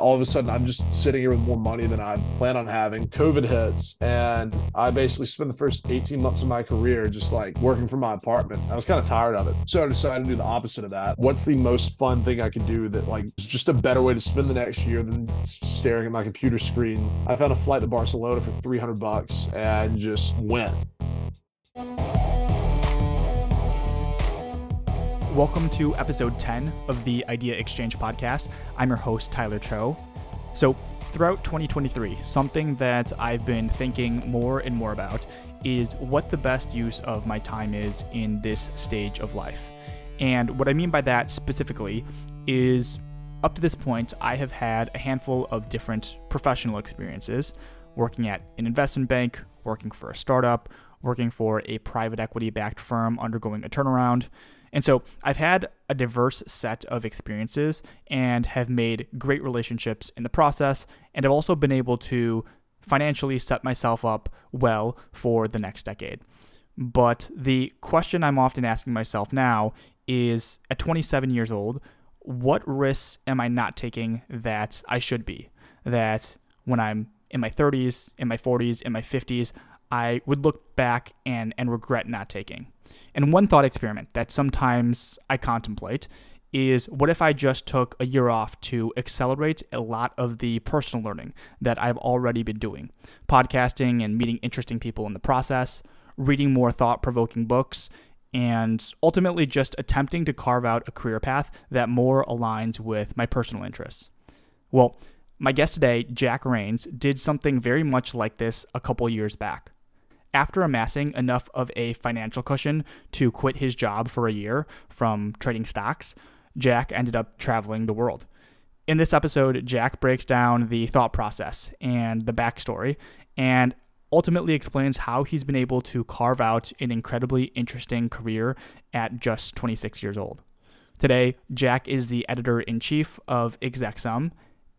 all of a sudden I'm just sitting here with more money than I plan on having. COVID hits, and I basically spent the first 18 months of my career just like working from my apartment. I was kind of tired of it. So I decided to do the opposite of that. What's the most fun thing I could do that like is just a better way to spend the next year than staring at my computer screen? I found a flight to Barcelona for 300 bucks and just went. Welcome to episode 10 of the Idea Exchange podcast. I'm your host, Tyler Cho. So, throughout 2023, something that I've been thinking more and more about is what the best use of my time is in this stage of life. And what I mean by that specifically is up to this point, I have had a handful of different professional experiences working at an investment bank, working for a startup, working for a private equity backed firm undergoing a turnaround and so I've had a diverse set of experiences and have made great relationships in the process, and have also been able to financially set myself up well for the next decade. But the question I'm often asking myself now is at 27 years old, what risks am I not taking that I should be? That when I'm in my 30s, in my 40s, in my 50s, I would look back and, and regret not taking. And one thought experiment that sometimes I contemplate is what if I just took a year off to accelerate a lot of the personal learning that I've already been doing? Podcasting and meeting interesting people in the process, reading more thought provoking books, and ultimately just attempting to carve out a career path that more aligns with my personal interests. Well, my guest today, Jack Raines, did something very much like this a couple years back. After amassing enough of a financial cushion to quit his job for a year from trading stocks, Jack ended up traveling the world. In this episode, Jack breaks down the thought process and the backstory and ultimately explains how he's been able to carve out an incredibly interesting career at just 26 years old. Today, Jack is the editor in chief of ExecSum,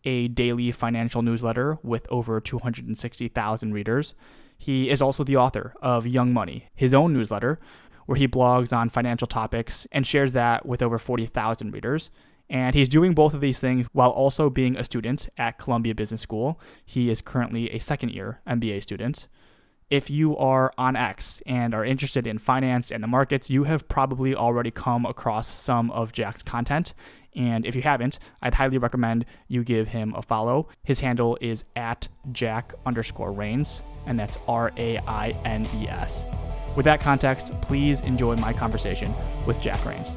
a daily financial newsletter with over 260,000 readers. He is also the author of Young Money, his own newsletter, where he blogs on financial topics and shares that with over 40,000 readers. And he's doing both of these things while also being a student at Columbia Business School. He is currently a second year MBA student. If you are on X and are interested in finance and the markets, you have probably already come across some of Jack's content. And if you haven't, I'd highly recommend you give him a follow. His handle is at Jack underscore Raines, and that's R A I N E S. With that context, please enjoy my conversation with Jack Raines.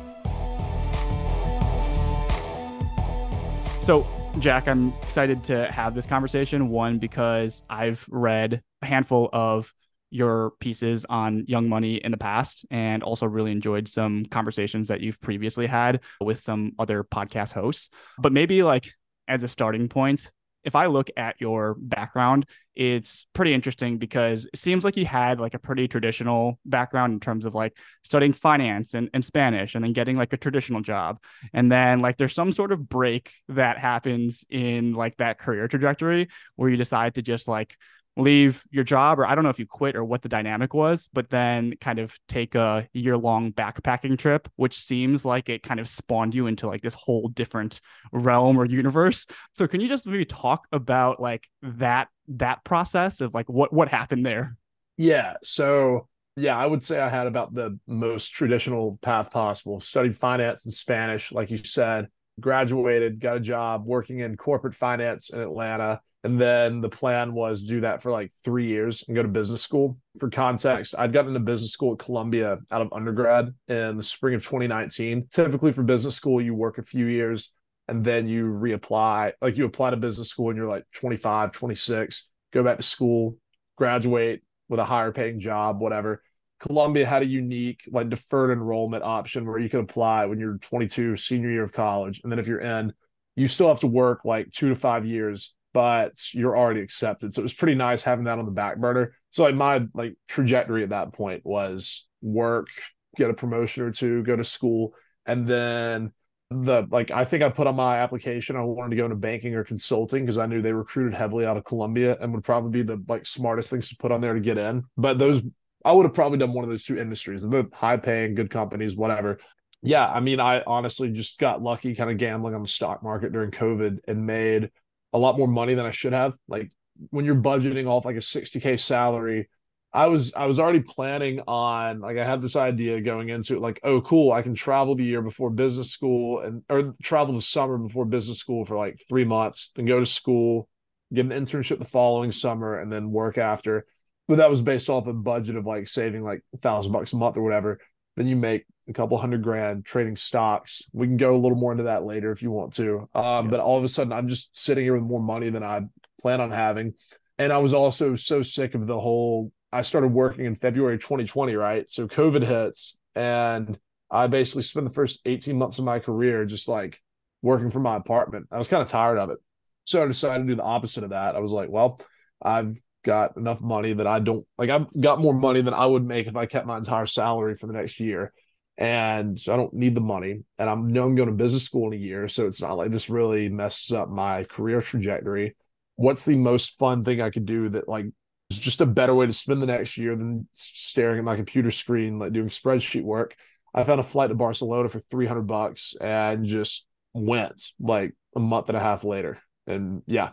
So, Jack, I'm excited to have this conversation. One, because I've read a handful of your pieces on Young Money in the past and also really enjoyed some conversations that you've previously had with some other podcast hosts. But maybe like as a starting point, if I look at your background, it's pretty interesting because it seems like you had like a pretty traditional background in terms of like studying finance and, and Spanish and then getting like a traditional job. And then like there's some sort of break that happens in like that career trajectory where you decide to just like leave your job or I don't know if you quit or what the dynamic was, but then kind of take a year long backpacking trip, which seems like it kind of spawned you into like this whole different realm or universe. So can you just maybe talk about like that that process of like what what happened there? Yeah. So yeah, I would say I had about the most traditional path possible. Studied finance and Spanish, like you said, graduated, got a job working in corporate finance in Atlanta and then the plan was do that for like three years and go to business school. For context, I'd gotten into business school at Columbia out of undergrad in the spring of 2019. Typically for business school, you work a few years and then you reapply. Like you apply to business school and you're like 25, 26, go back to school, graduate with a higher paying job, whatever. Columbia had a unique like deferred enrollment option where you could apply when you're 22, senior year of college. And then if you're in, you still have to work like two to five years but you're already accepted. So it was pretty nice having that on the back burner. So like my like trajectory at that point was work, get a promotion or two, go to school, and then the like I think I put on my application I wanted to go into banking or consulting because I knew they recruited heavily out of Columbia and would probably be the like smartest things to put on there to get in. But those I would have probably done one of those two industries, the high paying, good companies, whatever. Yeah, I mean, I honestly just got lucky kind of gambling on the stock market during COVID and made a lot more money than I should have. Like when you're budgeting off like a 60k salary, I was I was already planning on like I had this idea going into it like oh cool I can travel the year before business school and or travel the summer before business school for like 3 months then go to school get an internship the following summer and then work after but that was based off a budget of like saving like a thousand bucks a month or whatever then you make a couple hundred grand trading stocks we can go a little more into that later if you want to um, yeah. but all of a sudden I'm just sitting here with more money than I plan on having and I was also so sick of the whole I started working in February 2020, right? So COVID hits and I basically spent the first 18 months of my career just like working from my apartment. I was kind of tired of it. So I decided to do the opposite of that. I was like, well, I've got enough money that I don't like I've got more money than I would make if I kept my entire salary for the next year. And so I don't need the money. And I know I'm going to business school in a year. So it's not like this really messes up my career trajectory. What's the most fun thing I could do that like is just a better way to spend the next year than staring at my computer screen, like doing spreadsheet work. I found a flight to Barcelona for 300 bucks and just went like a month and a half later. And yeah,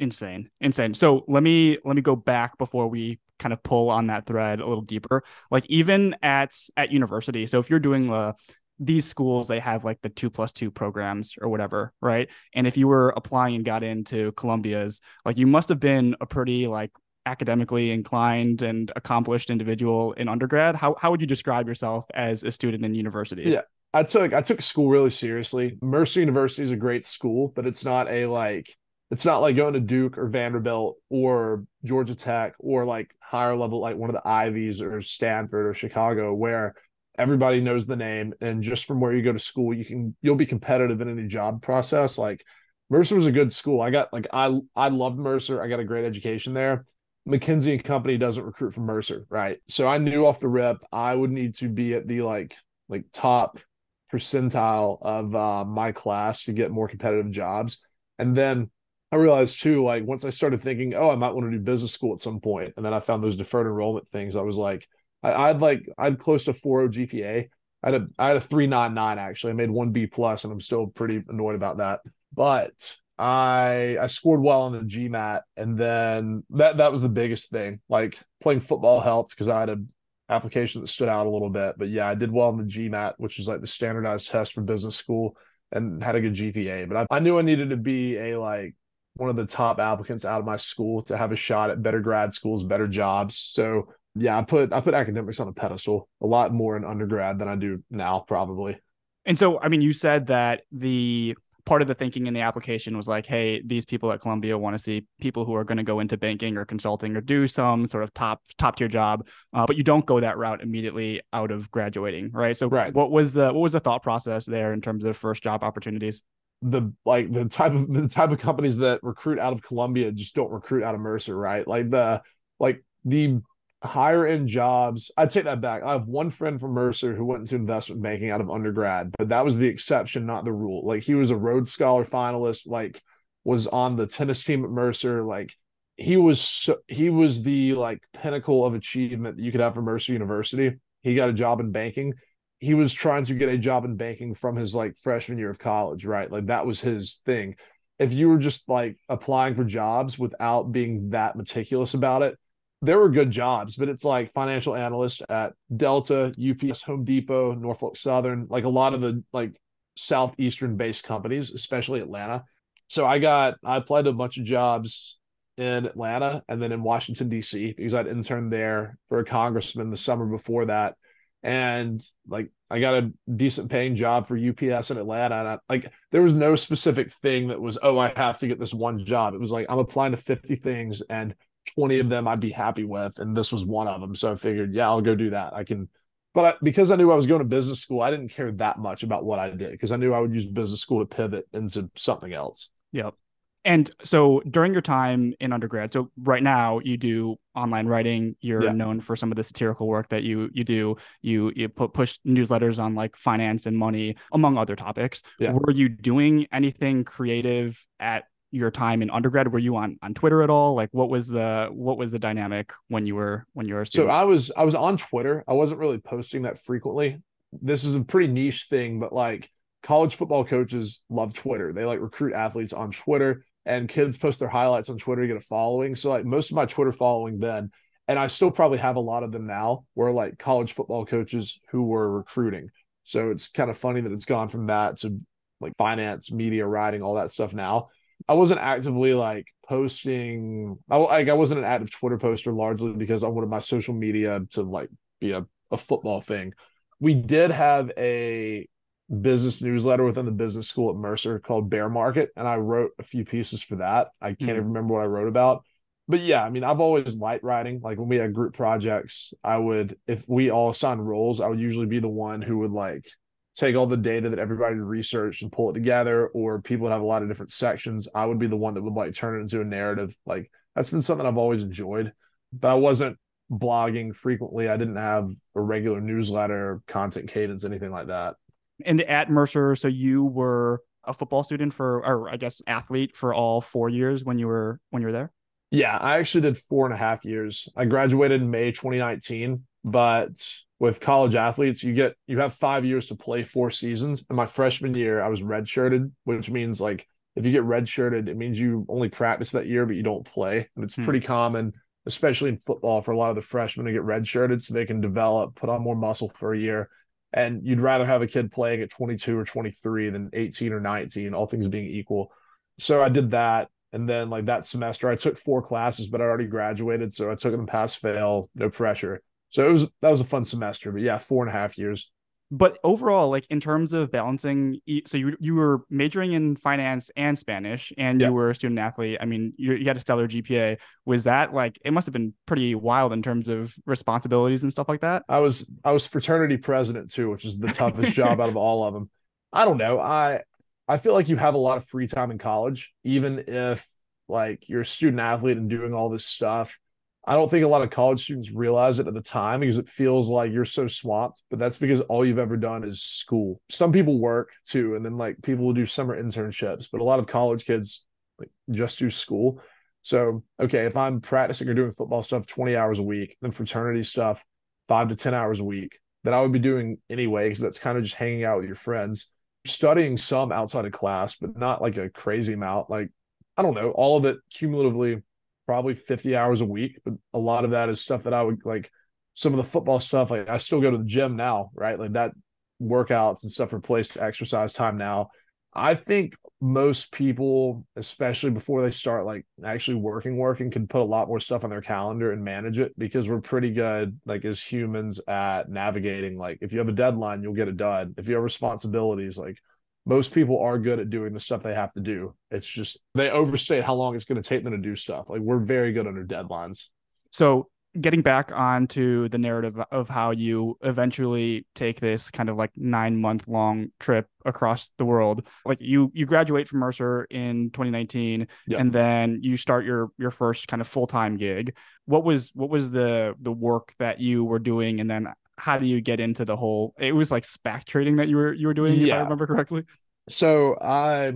insane, insane. So let me, let me go back before we kind of pull on that thread a little deeper. Like even at, at university. So if you're doing the, these schools they have like the two plus two programs or whatever right and if you were applying and got into columbia's like you must have been a pretty like academically inclined and accomplished individual in undergrad. How how would you describe yourself as a student in university? Yeah. I took I took school really seriously. Mercer University is a great school, but it's not a like it's not like going to Duke or Vanderbilt or Georgia Tech or like higher level like one of the Ivies or Stanford or Chicago where everybody knows the name and just from where you go to school you can you'll be competitive in any job process like Mercer was a good school. I got like I I loved Mercer. I got a great education there. McKinsey and Company doesn't recruit from Mercer, right? So I knew off the rip I would need to be at the like like top percentile of uh, my class to get more competitive jobs. And then I realized too, like once I started thinking, oh, I might want to do business school at some point, and then I found those deferred enrollment things. I was like, I, would like I'm close to 4.0 GPA. I had a I had a 399 actually. I made one B plus, and I'm still pretty annoyed about that. But I I scored well on the GMAT, and then that that was the biggest thing. Like playing football helped because I had an application that stood out a little bit. But yeah, I did well on the GMAT, which is like the standardized test for business school, and had a good GPA. But I, I knew I needed to be a like one of the top applicants out of my school to have a shot at better grad schools, better jobs. So yeah, I put I put academics on a pedestal a lot more in undergrad than I do now, probably. And so, I mean, you said that the part of the thinking in the application was like, hey, these people at Columbia want to see people who are going to go into banking or consulting or do some sort of top top tier job, uh, but you don't go that route immediately out of graduating, right? So, right. what was the what was the thought process there in terms of first job opportunities? The like the type of the type of companies that recruit out of Columbia just don't recruit out of Mercer, right? Like the like the higher end jobs. I take that back. I have one friend from Mercer who went into investment banking out of undergrad, but that was the exception, not the rule. Like he was a Rhodes Scholar finalist, like was on the tennis team at Mercer. Like he was so, he was the like pinnacle of achievement that you could have from Mercer University. He got a job in banking. He was trying to get a job in banking from his like freshman year of college, right? Like that was his thing. If you were just like applying for jobs without being that meticulous about it, there were good jobs, but it's like financial analyst at Delta, UPS, Home Depot, Norfolk Southern, like a lot of the like southeastern based companies, especially Atlanta. So I got I applied to a bunch of jobs in Atlanta and then in Washington D.C. because I'd interned there for a congressman the summer before that, and like I got a decent paying job for UPS in Atlanta. And I, like there was no specific thing that was oh I have to get this one job. It was like I'm applying to 50 things and 20 of them I'd be happy with. And this was one of them. So I figured, yeah, I'll go do that. I can, but I, because I knew I was going to business school, I didn't care that much about what I did because I knew I would use business school to pivot into something else. Yep. And so during your time in undergrad, so right now you do online writing. You're yeah. known for some of the satirical work that you you do. You you put push newsletters on like finance and money, among other topics. Yeah. Were you doing anything creative at your time in undergrad? Were you on on Twitter at all? Like, what was the what was the dynamic when you were when you were? So I was I was on Twitter. I wasn't really posting that frequently. This is a pretty niche thing, but like college football coaches love Twitter. They like recruit athletes on Twitter. And kids post their highlights on Twitter to get a following. So like most of my Twitter following then, and I still probably have a lot of them now, were like college football coaches who were recruiting. So it's kind of funny that it's gone from that to like finance, media, writing, all that stuff now. I wasn't actively like posting. I like I wasn't an active Twitter poster largely because I wanted my social media to like be a, a football thing. We did have a business newsletter within the business school at Mercer called Bear Market, and I wrote a few pieces for that. I can't mm-hmm. even remember what I wrote about. But yeah, I mean, I've always liked writing. Like when we had group projects, I would, if we all assigned roles, I would usually be the one who would like take all the data that everybody researched and pull it together, or people would have a lot of different sections. I would be the one that would like turn it into a narrative. Like that's been something I've always enjoyed, but I wasn't blogging frequently. I didn't have a regular newsletter, content cadence, anything like that. And at Mercer, so you were a football student for, or I guess athlete for all four years when you were when you were there. Yeah, I actually did four and a half years. I graduated in May 2019, but with college athletes, you get you have five years to play four seasons. And my freshman year, I was redshirted, which means like if you get redshirted, it means you only practice that year, but you don't play. And it's hmm. pretty common, especially in football, for a lot of the freshmen to get redshirted so they can develop, put on more muscle for a year. And you'd rather have a kid playing at 22 or 23 than 18 or 19, all things being equal. So I did that. And then like that semester, I took four classes, but I already graduated. So I took them pass fail, no pressure. So it was that was a fun semester. But yeah, four and a half years. But overall, like in terms of balancing, so you you were majoring in finance and Spanish, and you were a student athlete. I mean, you, you had a stellar GPA. Was that like it must have been pretty wild in terms of responsibilities and stuff like that? I was I was fraternity president too, which is the toughest job out of all of them. I don't know. I I feel like you have a lot of free time in college, even if like you're a student athlete and doing all this stuff. I don't think a lot of college students realize it at the time because it feels like you're so swamped, but that's because all you've ever done is school. Some people work too, and then like people will do summer internships, but a lot of college kids like just do school. So, okay, if I'm practicing or doing football stuff 20 hours a week, then fraternity stuff five to 10 hours a week, that I would be doing anyway, because that's kind of just hanging out with your friends studying some outside of class, but not like a crazy amount. Like, I don't know, all of it cumulatively, probably 50 hours a week. But a lot of that is stuff that I would like some of the football stuff. Like, I still go to the gym now, right? Like, that workouts and stuff replaced exercise time now. I think most people, especially before they start like actually working, working, can put a lot more stuff on their calendar and manage it because we're pretty good, like as humans, at navigating. Like if you have a deadline, you'll get it done. If you have responsibilities, like most people are good at doing the stuff they have to do. It's just they overstate how long it's going to take them to do stuff. Like we're very good under deadlines. So getting back onto the narrative of how you eventually take this kind of like nine month long trip across the world like you you graduate from mercer in 2019 yep. and then you start your your first kind of full-time gig what was what was the the work that you were doing and then how do you get into the whole it was like SPAC trading that you were you were doing yeah. if i remember correctly so i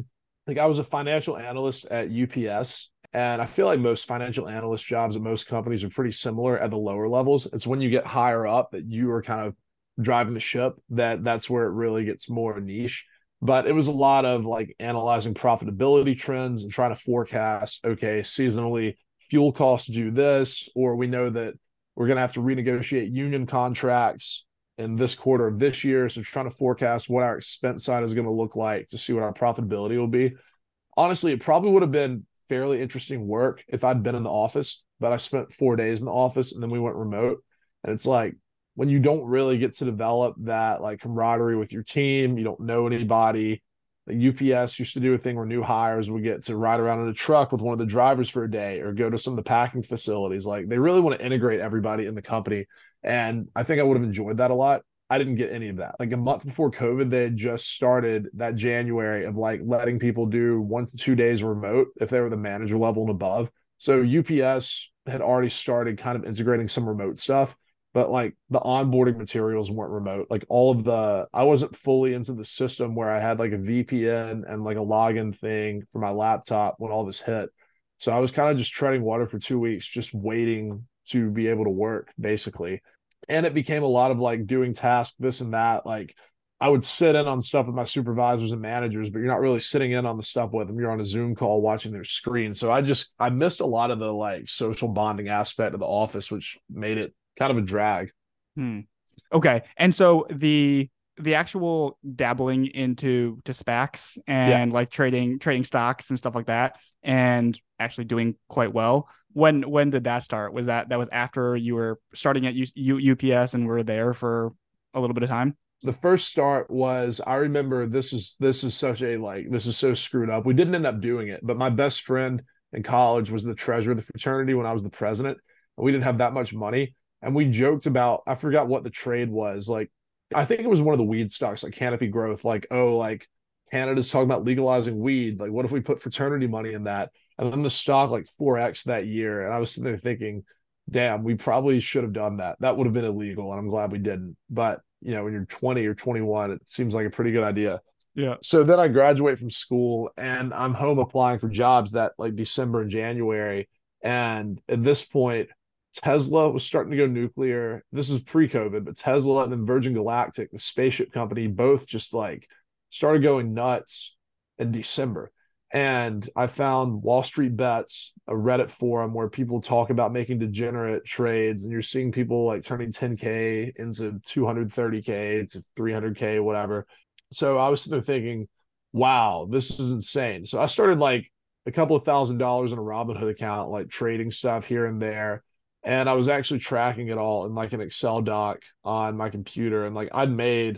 like i was a financial analyst at ups and I feel like most financial analyst jobs at most companies are pretty similar at the lower levels. It's when you get higher up that you are kind of driving the ship that that's where it really gets more niche. But it was a lot of like analyzing profitability trends and trying to forecast, okay, seasonally fuel costs do this, or we know that we're going to have to renegotiate union contracts in this quarter of this year. So trying to forecast what our expense side is going to look like to see what our profitability will be. Honestly, it probably would have been fairly interesting work if I'd been in the office, but I spent four days in the office and then we went remote. And it's like when you don't really get to develop that like camaraderie with your team, you don't know anybody. UPS used to do a thing where new hires would get to ride around in a truck with one of the drivers for a day or go to some of the packing facilities. Like they really want to integrate everybody in the company. And I think I would have enjoyed that a lot. I didn't get any of that. Like a month before COVID, they had just started that January of like letting people do one to two days remote if they were the manager level and above. So UPS had already started kind of integrating some remote stuff, but like the onboarding materials weren't remote. Like all of the, I wasn't fully into the system where I had like a VPN and like a login thing for my laptop when all this hit. So I was kind of just treading water for two weeks, just waiting to be able to work basically and it became a lot of like doing tasks this and that like I would sit in on stuff with my supervisors and managers, but you're not really sitting in on the stuff with them. You're on a Zoom call watching their screen. So I just I missed a lot of the like social bonding aspect of the office, which made it kind of a drag. Hmm. Okay. And so the the actual dabbling into to SPACs and yeah. like trading trading stocks and stuff like that and actually doing quite well. When when did that start? Was that that was after you were starting at U, U, UPS and were there for a little bit of time? The first start was I remember this is this is such a like this is so screwed up. We didn't end up doing it, but my best friend in college was the treasurer of the fraternity when I was the president. We didn't have that much money and we joked about I forgot what the trade was. Like I think it was one of the weed stocks, like Canopy Growth. Like oh, like Canada's talking about legalizing weed. Like what if we put fraternity money in that? And then the stock like four x that year, and I was sitting there thinking, damn, we probably should have done that. That would have been illegal, and I'm glad we didn't. But you know, when you're 20 or 21, it seems like a pretty good idea. Yeah. So then I graduate from school and I'm home applying for jobs that like December and January. And at this point, Tesla was starting to go nuclear. This is pre-COVID, but Tesla and then Virgin Galactic, the spaceship company, both just like started going nuts in December. And I found Wall Street Bets, a Reddit forum where people talk about making degenerate trades, and you're seeing people like turning 10k into 230k to 300k, whatever. So I was sitting there thinking, wow, this is insane. So I started like a couple of thousand dollars in a Robinhood account, like trading stuff here and there and I was actually tracking it all in like an Excel doc on my computer. And like I'd made,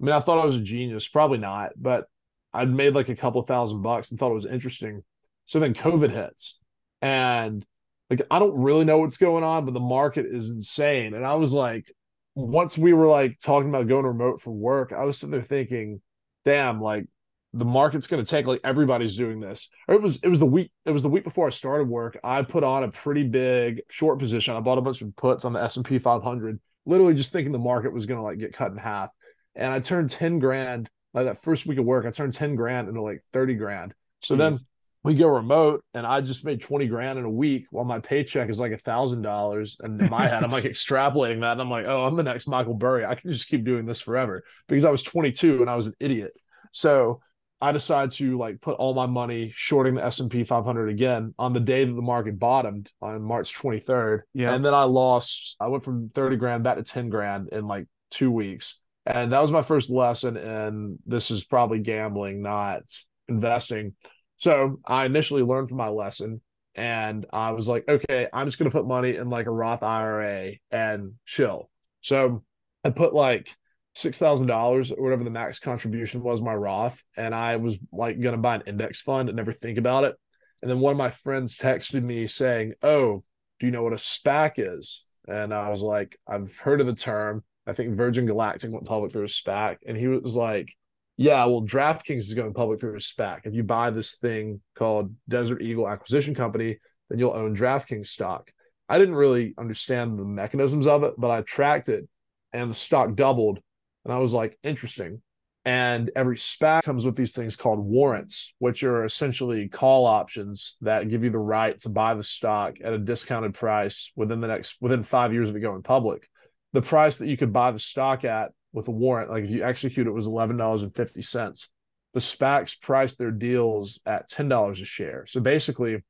I mean, I thought I was a genius, probably not, but I'd made like a couple thousand bucks and thought it was interesting. So then COVID hits, and like I don't really know what's going on, but the market is insane. And I was like, once we were like talking about going remote for work, I was sitting there thinking, damn, like the market's going to take like everybody's doing this. Or it was it was the week it was the week before i started work i put on a pretty big short position. I bought a bunch of puts on the s&p 500 literally just thinking the market was going to like get cut in half. And i turned 10 grand like that first week of work i turned 10 grand into like 30 grand. So Jeez. then we go remote and i just made 20 grand in a week while my paycheck is like a thousand dollars. And in my head i'm like extrapolating that and i'm like oh i'm the next michael burry. I can just keep doing this forever. Because i was 22 and i was an idiot. So I decided to like put all my money shorting the S&P 500 again on the day that the market bottomed on March 23rd. Yeah. And then I lost I went from 30 grand back to 10 grand in like 2 weeks. And that was my first lesson and this is probably gambling not investing. So, I initially learned from my lesson and I was like, okay, I'm just to put money in like a Roth IRA and chill. So, I put like six thousand dollars or whatever the max contribution was my Roth, and I was like to buy an index fund and never think about it. And then one of my friends texted me saying, "Oh, do you know what a SPAC is?" And I was like, "I've heard of the term. I think Virgin Galactic went public through a SPAC." And he was like, "Yeah, well, DraftKings is going public through a SPAC. If you buy this thing called Desert Eagle Acquisition Company, then you'll own DraftKings stock." I didn't really understand the mechanisms of it, but I tracked it, and the stock doubled and I was like, interesting. And every SPAC comes with these things called warrants, which are essentially call options that give you the right to buy the stock at a discounted price within the next within five years of it going public. The price that you could buy the stock at with a warrant, like if you execute it, was eleven dollars and fifty cents. The SPACs price their deals at ten dollars a share. So basically,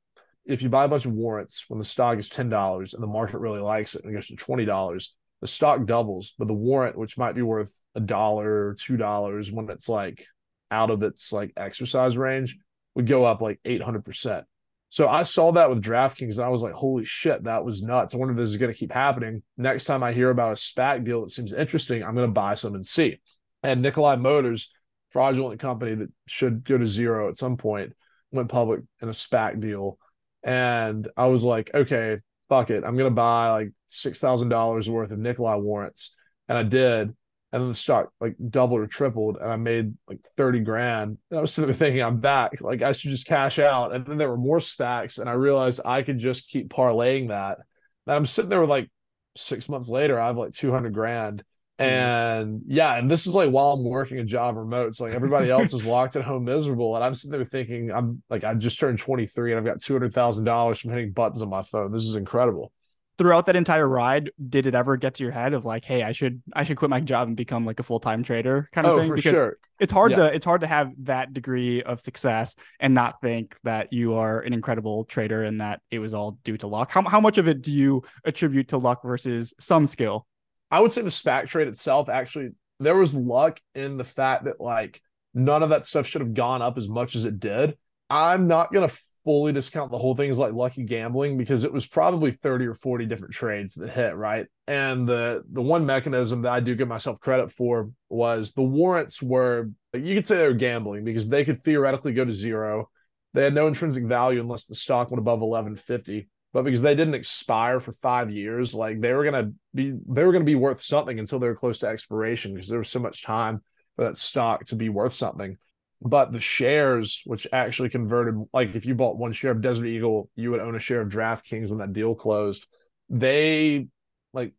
if you buy a bunch of warrants when the stock is ten dollars and the market really likes it and it goes to twenty dollars, the stock doubles, but the warrant, which might be worth a dollar or two dollars when it's like out of its like exercise range would go up like 800%. So I saw that with DraftKings and I was like, holy shit, that was nuts. I wonder if this is going to keep happening. Next time I hear about a SPAC deal that seems interesting, I'm going to buy some and see. And Nikola Motors, fraudulent company that should go to zero at some point, went public in a SPAC deal. And I was like, okay, fuck it. I'm going to buy like $6,000 worth of Nikola warrants. And I did and then the stock like doubled or tripled and I made like 30 grand. And I was sitting there thinking I'm back. Like I should just cash out. And then there were more SPACs and I realized I could just keep parlaying that. And I'm sitting there with like six months later, I have like 200 grand. Mm-hmm. And yeah, and this is like while I'm working a job remote. It's like everybody else is locked at home miserable. And I'm sitting there thinking, I'm like, I just turned 23 and I've got $200,000 from hitting buttons on my phone. This is incredible. Throughout that entire ride, did it ever get to your head of like, hey, I should I should quit my job and become like a full time trader kind of oh, thing? for because sure. it's hard Yeah. to it's hard to have that degree of success and not think that you are an incredible trader and that it was all due to luck. How how much of it do you attribute to luck versus some skill? I would say the SPAC trade itself actually there was luck in the fact that like none of that stuff should have gone up as much as it did. I'm not gonna fully discount the whole thing as like lucky gambling because it was probably 30 or 40 different trades that hit, right? And the the one mechanism that I do give myself credit for was the warrants were you could say they were gambling because they could theoretically go to zero. They had no intrinsic value unless the stock went above 1150 but because they didn't expire for five years, like they were gonna be they were gonna be worth something until they were close to expiration because there was so much time for that stock to be worth something. But the shares, which actually converted, like if you bought one share of Desert Eagle, you would own a share of DraftKings when that deal closed. They like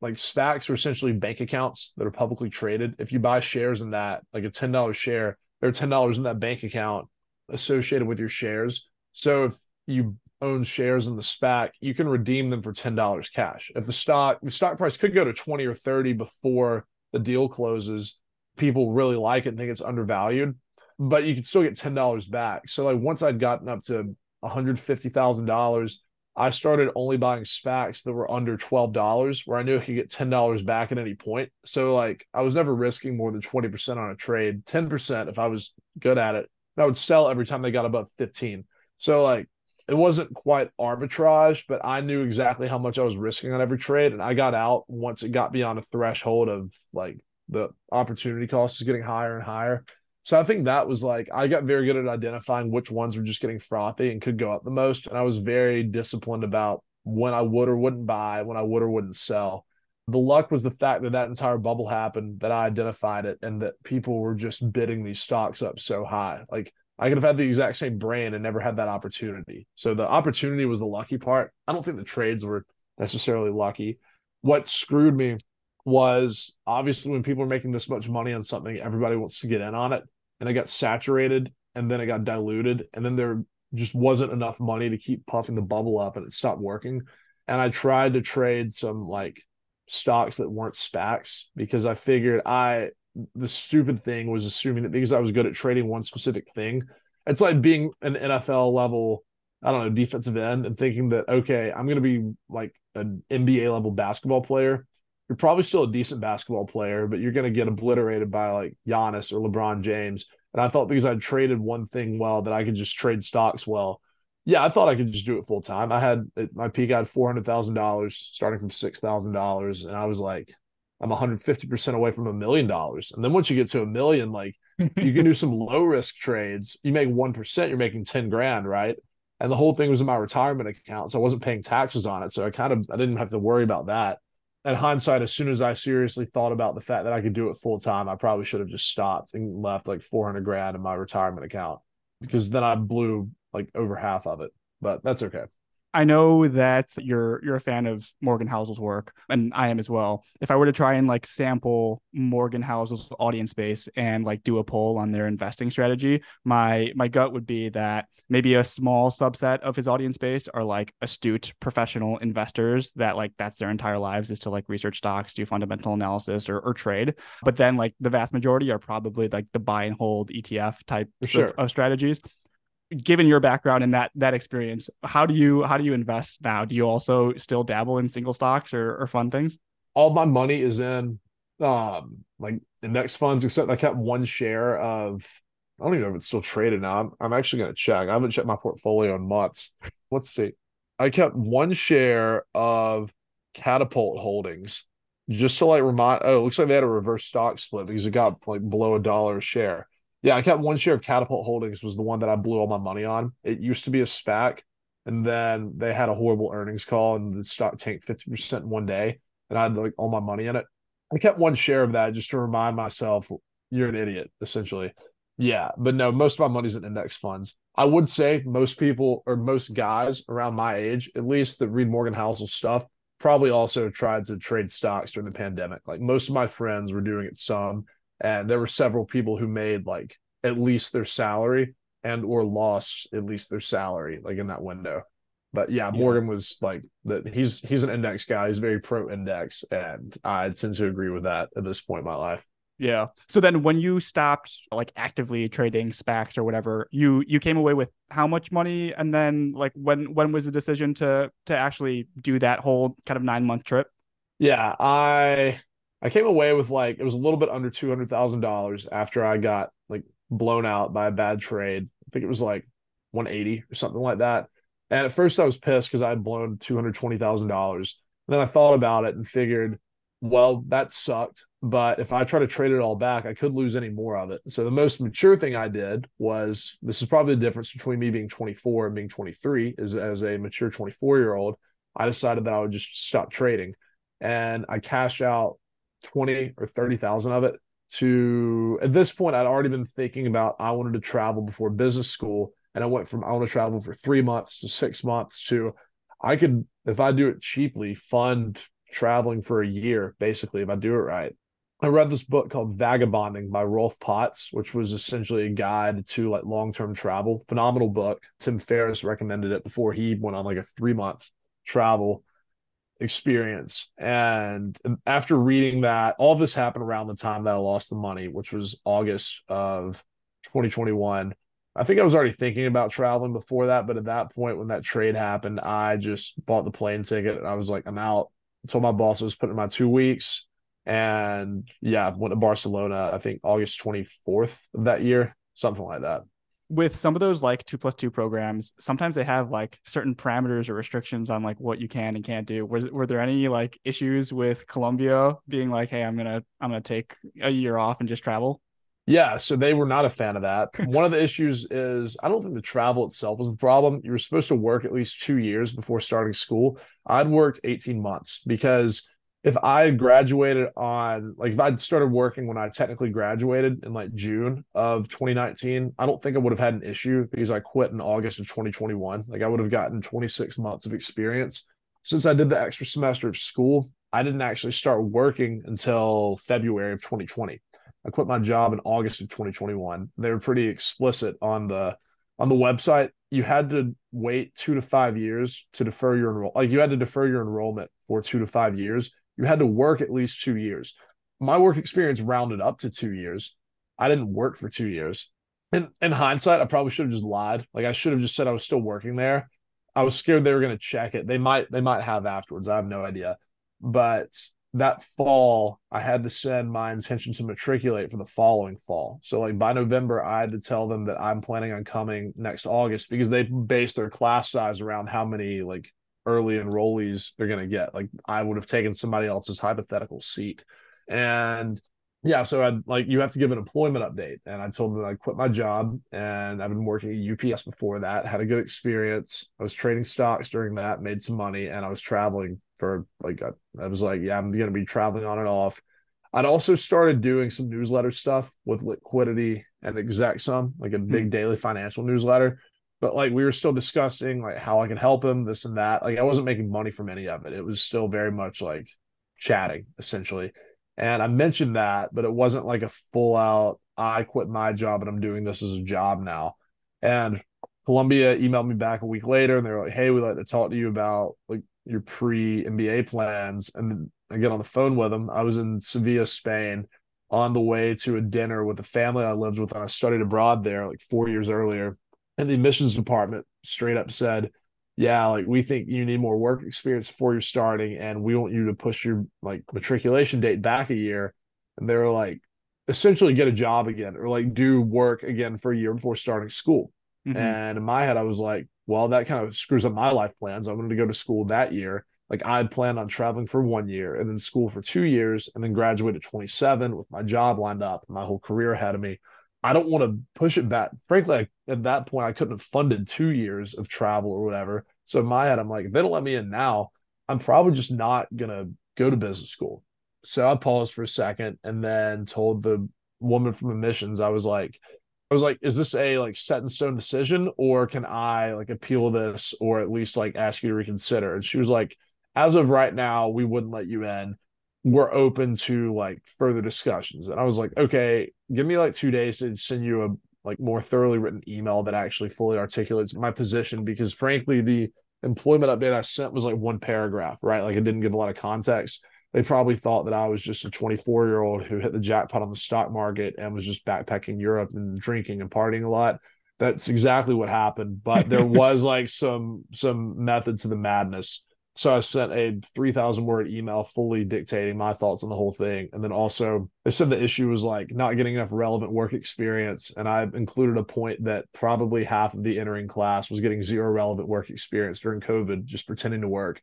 like SPACs are essentially bank accounts that are publicly traded. If you buy shares in that, like a ten dollars share, there are ten dollars in that bank account associated with your shares. So if you own shares in the SPAC, you can redeem them for ten dollars cash. If the stock the stock price could go to twenty or thirty before the deal closes, people really like it and think it's undervalued, but you can still get ten dollars back. So like once I'd gotten up to one hundred fifty thousand dollars, I started only buying SPACs that were under twelve dollars, where I knew I could get ten dollars back at any point. So like I was never risking more than twenty percent on a trade, ten percent if I was good at it. And I would sell every time they got above fifteen. So like it wasn't quite arbitrage, but I knew exactly how much I was risking on every trade. And I got out once it got beyond a threshold of like the opportunity cost is getting higher and higher. So I think that was like I got very good at identifying which ones were just getting frothy and could go up the most. And I was very disciplined about when I would or wouldn't buy, when I would or wouldn't sell. The luck was the fact that that entire bubble happened, that I identified it, and that people were just bidding these stocks up so high. Like I could have had the exact same brain and never had that opportunity. So the opportunity was the lucky part. I don't think the trades were necessarily lucky. What screwed me was obviously when people are making this much money on something, everybody wants to get in on it. And it got saturated and then it got diluted. And then there just wasn't enough money to keep puffing the bubble up and it stopped working. And I tried to trade some like stocks that weren't SPACs because I figured I the stupid thing was assuming that because I was good at trading one specific thing, it's like being an NFL level, I don't know, defensive end and thinking that, okay, I'm going to be like an NBA level basketball player. You're probably still a decent basketball player, but you're going to get obliterated by like Giannis or LeBron James. And I thought because I traded one thing well that I could just trade stocks well. Yeah, I thought I could just do it full time. I had at my peak, I had four hundred thousand dollars, starting from six thousand dollars, and I was like, I'm 150% away from a million dollars. And then once you get to a million, like you can do some low risk trades. You make 1%, you're making 10 grand, right? And the whole thing was in my retirement account. So I wasn't paying taxes on it. So I kind of, I didn't have to worry about that. In hindsight, as soon as I seriously thought about the fact that I could do it full time, I probably should have just stopped and left like 400 grand in my retirement account because then I blew like over half of it. But that's okay. I know that you're you're a fan of Morgan Housel's work, and I am as well. If I were to try and like sample Morgan Housel's audience base and like do a poll on their investing strategy, my my gut would be that maybe a small subset of his audience base are like astute professional investors that like that's their entire lives is to like research stocks, do fundamental analysis or, or trade. But then like the vast majority are probably like the buy and hold ETF type Sure. of, of strategies given your background and that that experience how do you how do you invest now? Do you also still dabble in single stocks or, or fun things? All my money is in um like index funds except i kept one share of i don't even know if it's still traded now. I'm, I'm actually going to check. I haven't checked my portfolio in months. Let's see. I kept one share of Katapult Holdings just to like remind oh it looks like they had a reverse stock split because it got like below a dollar a share yeah i kept one share of Katapult Holdings was the one that i blew all my money on it used to be a spac and then they had a horrible earnings call and the stock tanked 50% in one day and I had like all my money in it. I kept one share of that just to remind myself you're an idiot, essentially. Yeah, but no, most of my money's in index funds. I would say most people or most guys around my age, at least that read Morgan Housel's stuff, probably also tried to trade stocks during the pandemic. Like most of my friends were doing it some, and there were several people who made like at least their salary and or lost at least their salary like in that window. But yeah, Morgan was like that. He's he's an index guy. He's very pro index, and I tend to agree with that at this point in my life. Yeah. So then when you stopped like actively trading SPACs or whatever, you you came away with how much money and then like when when was the decision to to actually do that whole kind of 9 month trip? Yeah, I I came away with like it was a little bit under $200,000 after I got like blown out by a bad trade. I think it was like 180 or something like that. And at first I was pissed because I had blown $220,000. Then I thought about it and figured, well, that sucked. But if I try to trade it all back, I could lose any more of it. So the most mature thing I did was this is probably the difference between me being 24 and being 23 is as a mature 24 year old, I decided that I would just stop trading. And I cashed out 20 or 30,000 of it to at this point I'd already been thinking about I wanted to travel before business school and I went from I want to travel for 3 months to 6 months to I could if I do it cheaply fund traveling for a year basically if I do it right. I read this book called Vagabonding by Rolf Potts, which was essentially a guide to like long-term travel. Phenomenal book. Tim Ferriss recommended it before he went on like a 3-month travel experience. And after reading that, all this happened around the time that I lost the money, which was August of 2021. I think I was already thinking about traveling before that, but at that point when that trade happened, I just bought the plane ticket and I was like, I'm out. I told my boss I was putting in my two weeks. And yeah, went to Barcelona, I think August 24th of that year, something like that with some of those like two plus two programs, sometimes they have like certain parameters or restrictions on like what you can and can't do. Were, were there any like issues with Columbia being like, hey, I'm gonna I'm gonna take a year off and just travel? Yeah, so they were not a fan of that. One of the issues is I don't think the travel itself was the problem. You were supposed to work at least two years before starting school. I'd worked 18 months because if I graduated on like if I'd started working when I technically graduated in like June of 2019, I don't think I would have had an issue because I quit in August of 2021. Like I would have gotten 26 months of experience. Since I did the extra semester of school, I didn't actually start working until February of 2020. I quit my job in August of 2021. They were pretty explicit on the on the website. You had to wait two to five years to defer your enroll. Like you had to defer your enrollment for two to five years you had to work at least two years. My work experience rounded up to two years. I didn't work for two years. And in hindsight, I probably should have just lied. Like I should have just said I was still working there. I was scared they were going to check it. They might they might have afterwards. I have no idea. But that fall, I had to send my intention to matriculate for the following fall. So like by November, I had to tell them that I'm planning on coming next August because they base their class size around how many like early enrollees they're going to get. Like I would have taken somebody else's hypothetical seat. And yeah, so I like you have to give an employment update. And I told them I quit my job and I've been working at UPS before that, had a good experience. I was trading stocks during that, made some money, and I was traveling for like I, I was like, yeah, I'm gonna be traveling on and off. I'd also started doing some newsletter stuff with Litquidity and execsum, like a big mm-hmm. daily financial newsletter but like we were still discussing like how I could help him, this and that. Like I wasn't making money from any of it. It was still very much like chatting essentially. And I mentioned that, but it wasn't like a full out, I quit my job and I'm doing this as a job now. And Columbia emailed me back a week later and they're like, Hey, we'd like to talk to you about like your pre MBA plans. And I get on the phone with them. I was in Sevilla, Spain on the way to a dinner with the family I lived with and I studied abroad there like four years earlier and the admissions department straight up said, yeah, like we think you need more work experience before you're starting, and we want you to push your like matriculation date back a year. And they were like, essentially get a job again or like do work again for a year before starting school. Mm-hmm. And in my head, I was like, well, that kind of screws up my life plans. I wanted to go to school that year. Like I had planned on traveling for one year and then school for two years and then graduate at 27 with my job lined up, my whole career ahead of me. I don't want to push it back. Frankly, I, at that point, I couldn't have funded two years of travel or whatever. So in my head, I'm like, if they don't let me in now, I'm probably just not gonna go to business school. So I paused for a second and then told the woman from admissions, I was like, I was like, is this a like set in stone decision or can I like appeal this or at least like ask you to reconsider? And she was like, as of right now, we wouldn't let you in we're open to like further discussions. And I was like, okay, give me like two days to send you a like more thoroughly written email that actually fully articulates my position because frankly the employment update I sent was like one paragraph, right? Like it didn't give a lot of context. They probably thought that I was just a 24 year old who hit the jackpot on the stock market and was just backpacking Europe and drinking and partying a lot. That's exactly what happened. But there was like some some method to the madness. So I sent a 3,000 word email fully dictating my thoughts on the whole thing. And then also, they said the issue was like not getting enough relevant work experience. And I included a point that probably half of the entering class was getting zero relevant work experience during COVID, just pretending to work.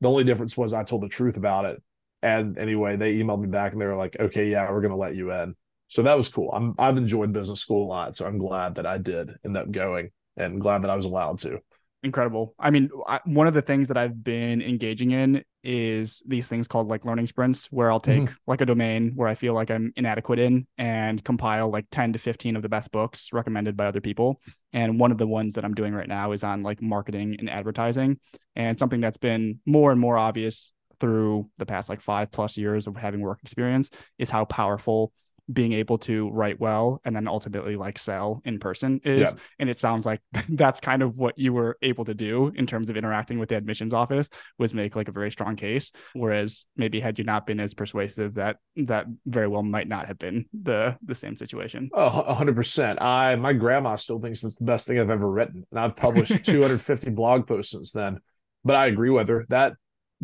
The only difference was I told the truth about it. And anyway, they emailed me back and they were like, okay, yeah, we're going to let you in. So that was cool. I'm, I've enjoyed business school a lot. So I'm glad that I did end up going and glad that I was allowed to incredible. I mean, I, one of the things that I've been engaging in is these things called like learning sprints, where I'll take mm-hmm. like a domain where I feel like I'm inadequate in and compile like 10 to 15 of the best books recommended by other people. And one of the ones that I'm doing right now is on like marketing and advertising. And something that's been more and more obvious through the past like five plus years of having work experience is how powerful being able to write well and then ultimately like sell in person is yeah. and it sounds like that's kind of what you were able to do in terms of interacting with the admissions office was make like a very strong case. Whereas maybe had you not been as persuasive that that very well might not have been the the same situation. Oh 100% i my grandma still thinks it's the best thing i've ever written and i've published 250 blog posts since then. But i agree with her. That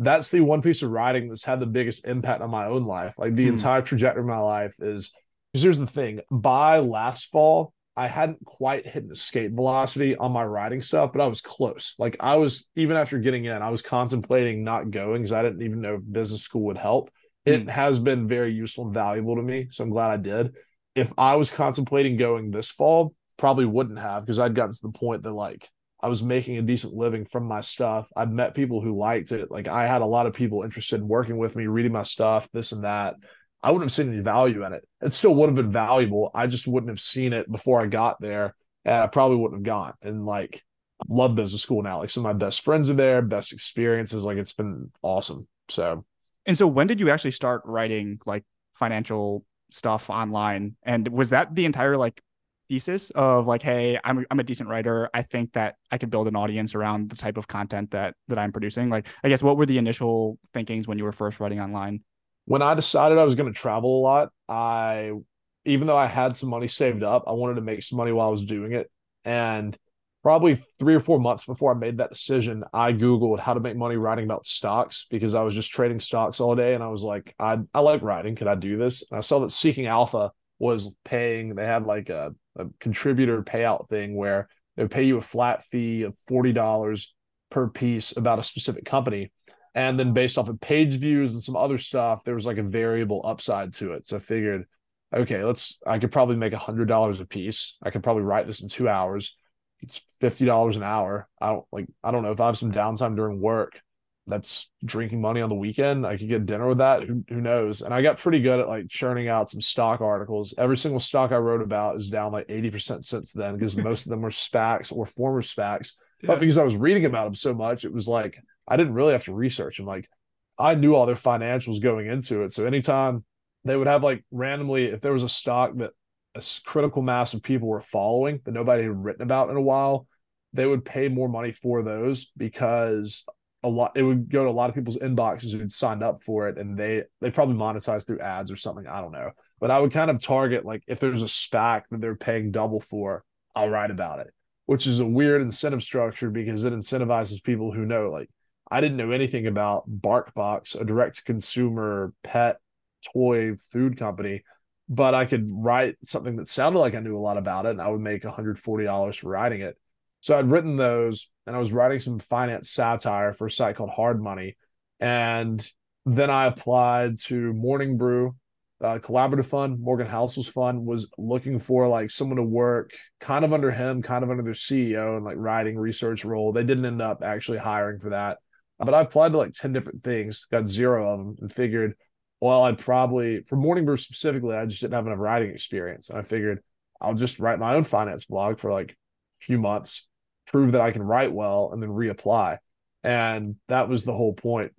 that's the one piece of writing that's had the biggest impact on my own life. Like the hmm. entire trajectory of my life is because here's the thing by last fall, I hadn't quite hit an escape velocity on my writing stuff, but I was close. Like I was, even after getting in, I was contemplating not going because I didn't even know if business school would help. It hmm. has been very useful and valuable to me. So I'm glad I did. If I was contemplating going this fall, probably wouldn't have because I'd gotten to the point that like I was making a decent living from my stuff. I'd met people who liked it. Like I had a lot of people interested in working with me, reading my stuff, this and that. I wouldn't have seen any value in it. It still would have been valuable. I just wouldn't have seen it before I got there. And I probably wouldn't have gone. And like love business school now. Like some of my best friends are there, best experiences. Like it's been awesome. So and so when did you actually start writing like financial stuff online? And was that the entire like thesis of like, hey, I'm I'm a decent writer. I think that I could build an audience around the type of content that that I'm producing. Like, I guess what were the initial thinkings when you were first writing online? When I decided I was going to travel a lot, I even though I had some money saved up, I wanted to make some money while I was doing it. And probably three or four months before I made that decision, I Googled how to make money writing about stocks because I was just trading stocks all day. And I was like, I, I like writing. Could I do this? And I saw that Seeking Alpha was paying, they had like a a contributor payout thing where they would pay you a flat fee of $40 per piece about a specific company. And then based off of page views and some other stuff, there was like a variable upside to it. So I figured, okay, let's, I could probably make a hundred dollars a piece. I could probably write this in two hours. It's $50 an hour. I don't like, I don't know if I have some downtime during work that's drinking money on the weekend. I could get dinner with that. Who, who knows? And I got pretty good at like churning out some stock articles. Every single stock I wrote about is down like 80% since then because most of them were SPACs or former SPACs. Yeah. But because I was reading about them so much, it was like I didn't really have to research them. Like I knew all their financials going into it. So anytime they would have like randomly, if there was a stock that a critical mass of people were following that nobody had written about in a while, they would pay more money for those because a lot it would go to a lot of people's inboxes who'd signed up for it and they they probably monetize through ads or something i don't know. But i would kind of target like if there's a SPAC that they're paying double for i'll write about it which is a weird incentive structure because it incentivizes people who know like i didn't know anything about barkbox a direct consumer pet toy food company but i could write something that sounded like i knew a lot about it and i would make $140 for writing it so I'd written those and I was writing some finance satire for a site called Hard Money. And then I applied to Morning Brew, uh, collaborative fund. Morgan Housel's fund was looking for like someone to work kind of under him, kind of under their CEO and like writing research role. They didn't end up actually hiring for that. But I applied to like 10 different things, got zero of them, and figured, well, I'd probably, for Morning Brew specifically, I just didn't have enough writing experience. And I figured I'll just write my own finance blog for like a few months prove that I can write well, and then reapply. And that was the whole point.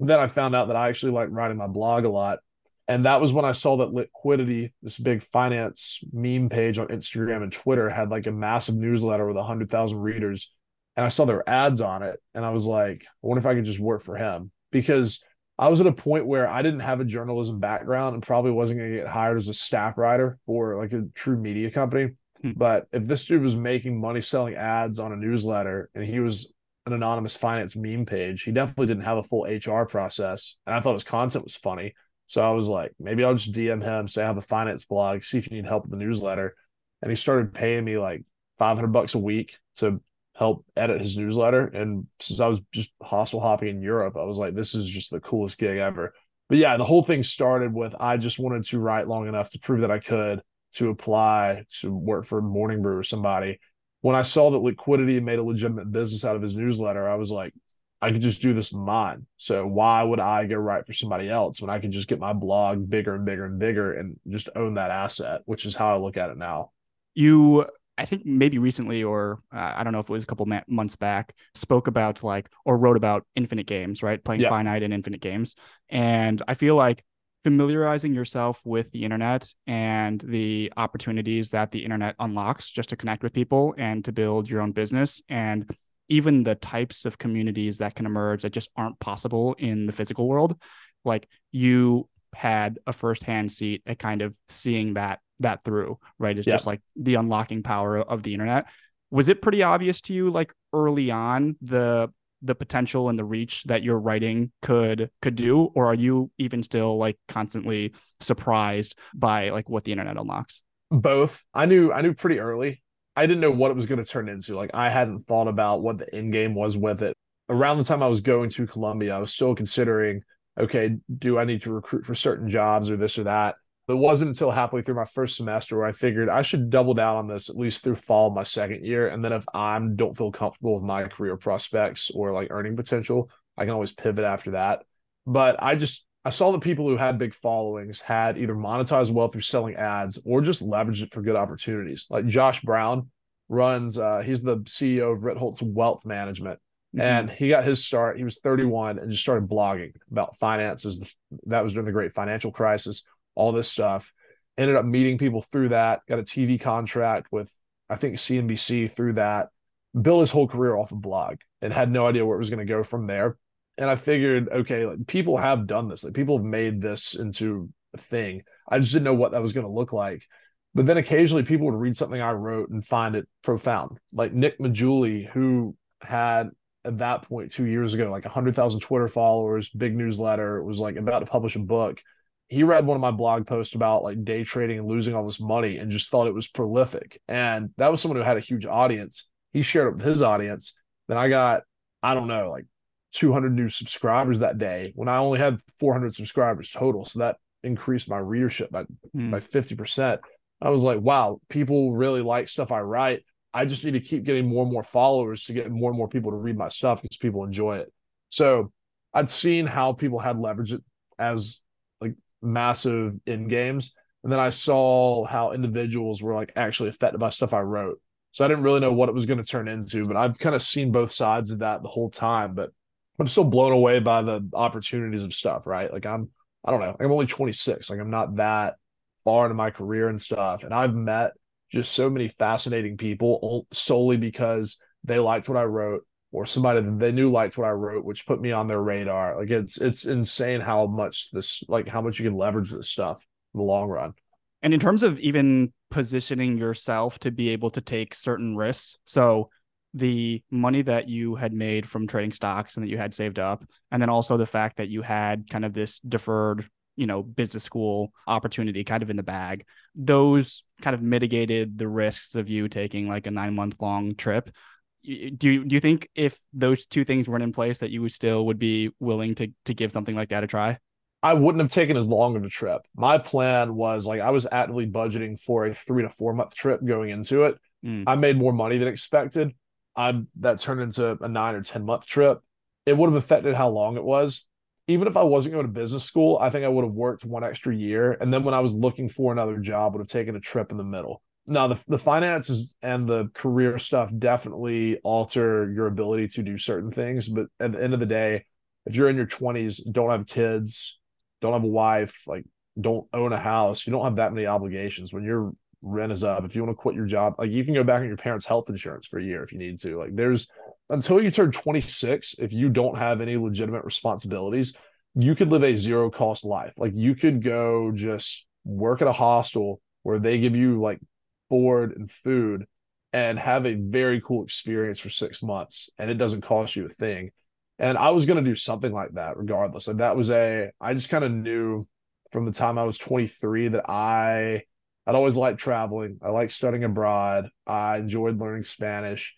Then I found out that I actually like writing my blog a lot. And that was when I saw that Litquidity, this big finance meme page on Instagram and Twitter, had like a massive newsletter with 100,000 readers. and I saw their ads on it. And I was like, I wonder if I could just work for him because I was at a point where I didn't have a journalism background and probably wasn't going to get hired as a staff writer for like a true media company. Hmm. But if this dude was making money selling ads on a newsletter and he was an anonymous finance meme page, he definitely didn't have a full HR process. And I thought his content was funny. So I was like, maybe I'll just DM him, say I have a finance blog, see if you need help with the newsletter. And he started paying me like 500 bucks a week to help edit his newsletter. And since I was just hostel hopping in Europe, I was like, this is just the coolest gig ever. But yeah, the whole thing started with I just wanted to write long enough to prove that I could to apply to work for Morning Brew or somebody. When I saw that Litquidity made a legitimate business out of his newsletter, I was like, I could just do this mine. So why would I go write for somebody else when I could just get my blog bigger and bigger and bigger and just own that asset, which is how I look at it now. You I think maybe recently, or uh, I don't know if it was a couple ma- months back, spoke about like or wrote about infinite games, right? Playing yeah. finite and infinite games. And I feel like familiarizing yourself with the internet and the opportunities that the internet unlocks just to connect with people and to build your own business and even the types of communities that can emerge that just aren't possible in the physical world. Like you had a firsthand seat at kind of seeing that that through, right? It's just like the unlocking power of the internet. Was it pretty obvious to you like early on the the potential and the reach that your writing could could do or are you even still like constantly surprised by like what the internet unlocks? Both. I knew I knew pretty early. I didn't know what it was going to turn into. Like I hadn't thought about what the end game was with it. Around the time I was going to Columbia, I was still considering, okay, do I need to recruit for certain jobs or this or that? But it wasn't until halfway through my first semester where I figured I should double down on this at least through fall of my second year. And then if I don't feel comfortable with my career prospects or like earning potential, I can always pivot after that. But I just I saw the people who had big followings had either monetized well through selling ads or just leveraged it for good opportunities. Like Josh Brown runs, uh, he's the CEO of Ritholtz Wealth Management. Mm-hmm. And he got his start. He was 31 and just started blogging about finances. That was during the great financial crisis all this stuff. Ended up meeting people through that, got a TV contract with, I think, CNBC through that, built his whole career off a blog and had no idea where it was going to go from there. And I figured, okay, like people have done this, like people have made this into a thing. I just didn't know what that was going to look like. But then occasionally people would read something I wrote and find it profound. Like Nick Maggiulli, who had at that point two years ago, like 100,000 Twitter followers, big newsletter, was like about to publish a book he read one of my blog posts about like day trading and losing all this money and just thought it was prolific. And that was someone who had a huge audience. He shared it with his audience. Then I got, I don't know, like 200 new subscribers that day when I only had 400 subscribers total. So that increased my readership by, mm. by 50%. I was like, wow, people really like stuff I write. I just need to keep getting more and more followers to get more and more people to read my stuff because people enjoy it. So I'd seen how people had leveraged it as massive in games. And then I saw how individuals were like actually affected by stuff I wrote. So I didn't really know what it was going to turn into, but I've kind of seen both sides of that the whole time. But I'm still blown away by the opportunities of stuff, right? Like I'm, I don't know, I'm only 26. Like I'm not that far into my career and stuff. And I've met just so many fascinating people solely because they liked what I wrote or somebody that they knew liked what I wrote, which put me on their radar. Like it's it's insane how much this like how much you can leverage this stuff in the long run. And in terms of even positioning yourself to be able to take certain risks, so the money that you had made from trading stocks and that you had saved up, and then also the fact that you had kind of this deferred, you know, business school opportunity kind of in the bag, those kind of mitigated the risks of you taking like a nine month long trip do you do you think if those two things weren't in place that you still would be willing to to give something like that a try? I wouldn't have taken as long of a trip. My plan was like I was actively budgeting for a three to four month trip going into it. Mm. I made more money than expected. I that turned into a nine or ten month trip. It would have affected how long it was. Even if I wasn't going to business school, I think I would have worked one extra year. And then when I was looking for another job, would have taken a trip in the middle no, the the finances and the career stuff definitely alter your ability to do certain things. But at the end of the day, if you're in your 20s, don't have kids, don't have a wife, like don't own a house, you don't have that many obligations. When your rent is up, if you want to quit your job, like you can go back on your parents' health insurance for a year if you need to. Like there's until you turn 26, if you don't have any legitimate responsibilities, you could live a zero cost life. Like you could go just work at a hostel where they give you like board and food and have a very cool experience for six months and it doesn't cost you a thing. And I was going to do something like that regardless. and that was a, I just kind of knew from the time I was 23 that I, I'd always liked traveling. I liked studying abroad. I enjoyed learning Spanish.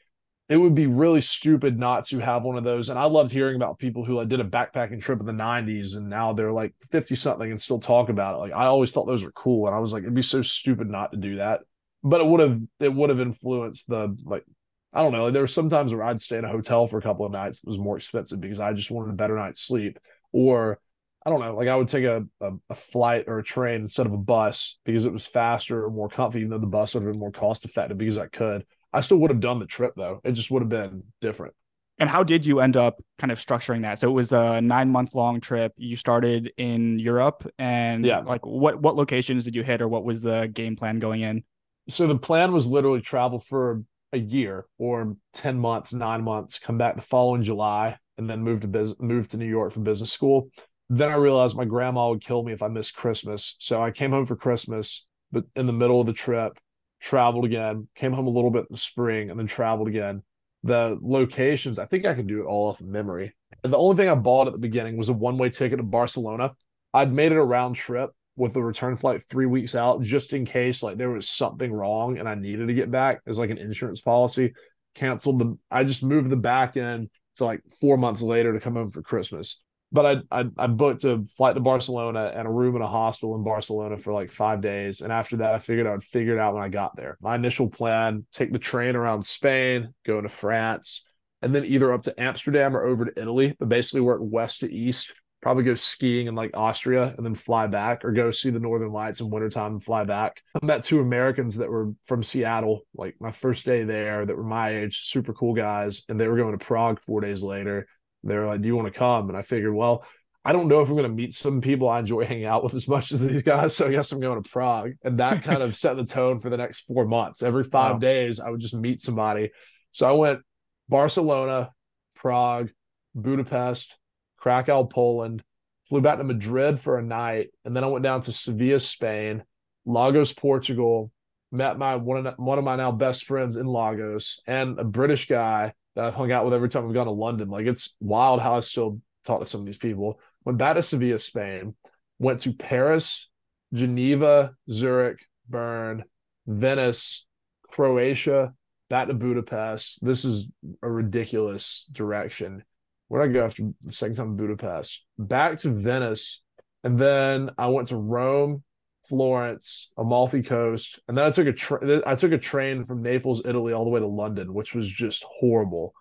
It would be really stupid not to have one of those. And I loved hearing about people who like did a backpacking trip in the 90s and now they're like 50 something and still talk about it. Like I always thought those were cool. And I was like, it'd be so stupid not to do that but it would have it would have influenced the like I don't know. Like there were some times where I'd stay in a hotel for a couple of nights that was more expensive because I just wanted a better night's sleep. Or I don't know, like I would take a, a, a flight or a train instead of a bus because it was faster or more comfy, even though the bus would have been more cost effective because I could. I still would have done the trip though. It just would have been different. And how did you end up kind of structuring that? So it was a nine month long trip. You started in Europe and yeah. like what what locations did you hit or what was the game plan going in? So the plan was literally travel for a year or 10 months, nine months, come back the following July, and then move to business, move to New York for business school. Then I realized my grandma would kill me if I missed Christmas. So I came home for Christmas, but in the middle of the trip, traveled again, came home a little bit in the spring, and then traveled again. The locations, I think I can do it all off of memory. And the only thing I bought at the beginning was a one way ticket to Barcelona. I'd made it a round trip with the return flight three weeks out just in case like there was something wrong and I needed to get back as like an insurance policy. Canceled the I just moved the back end to like four months later to come home for Christmas. But I, I I booked a flight to Barcelona and a room in a hostel in Barcelona for like five days. And after that, I figured I would figure it out when I got there. My initial plan: take the train around Spain, go into France, and then either up to Amsterdam or over to Italy, but basically work west to east probably go skiing in like Austria and then fly back or go see the Northern Lights in wintertime and fly back. I met two Americans that were from Seattle, like my first day there, that were my age, super cool guys. And they were going to Prague four days later. They were like, Do you want to come? And I figured, well, I don't know if I'm going to meet some people I enjoy hanging out with as much as these guys. So I guess I'm going to Prague. And that kind of set the tone for the next four months. Every five wow. days, I would just meet somebody. So I went Barcelona, Prague, Budapest, Krakow, Poland, flew back to Madrid for a night, and then I went down to Sevilla, Spain, Lagos, Portugal, met my one of one of my now best friends in Lagos, and a British guy that I've hung out with every time I've gone to London. Like it's wild how I still talk to some of these people. Went back to Sevilla, Spain, went to Paris, Geneva, Zurich, Bern, Venice, Croatia, back to Budapest. This is a ridiculous direction where I go after the second time in Budapest? Back to Venice. And then I went to Rome, Florence, Amalfi Coast, and then I took a tra- I took a train from Naples, Italy, all the way to London, which was just horrible.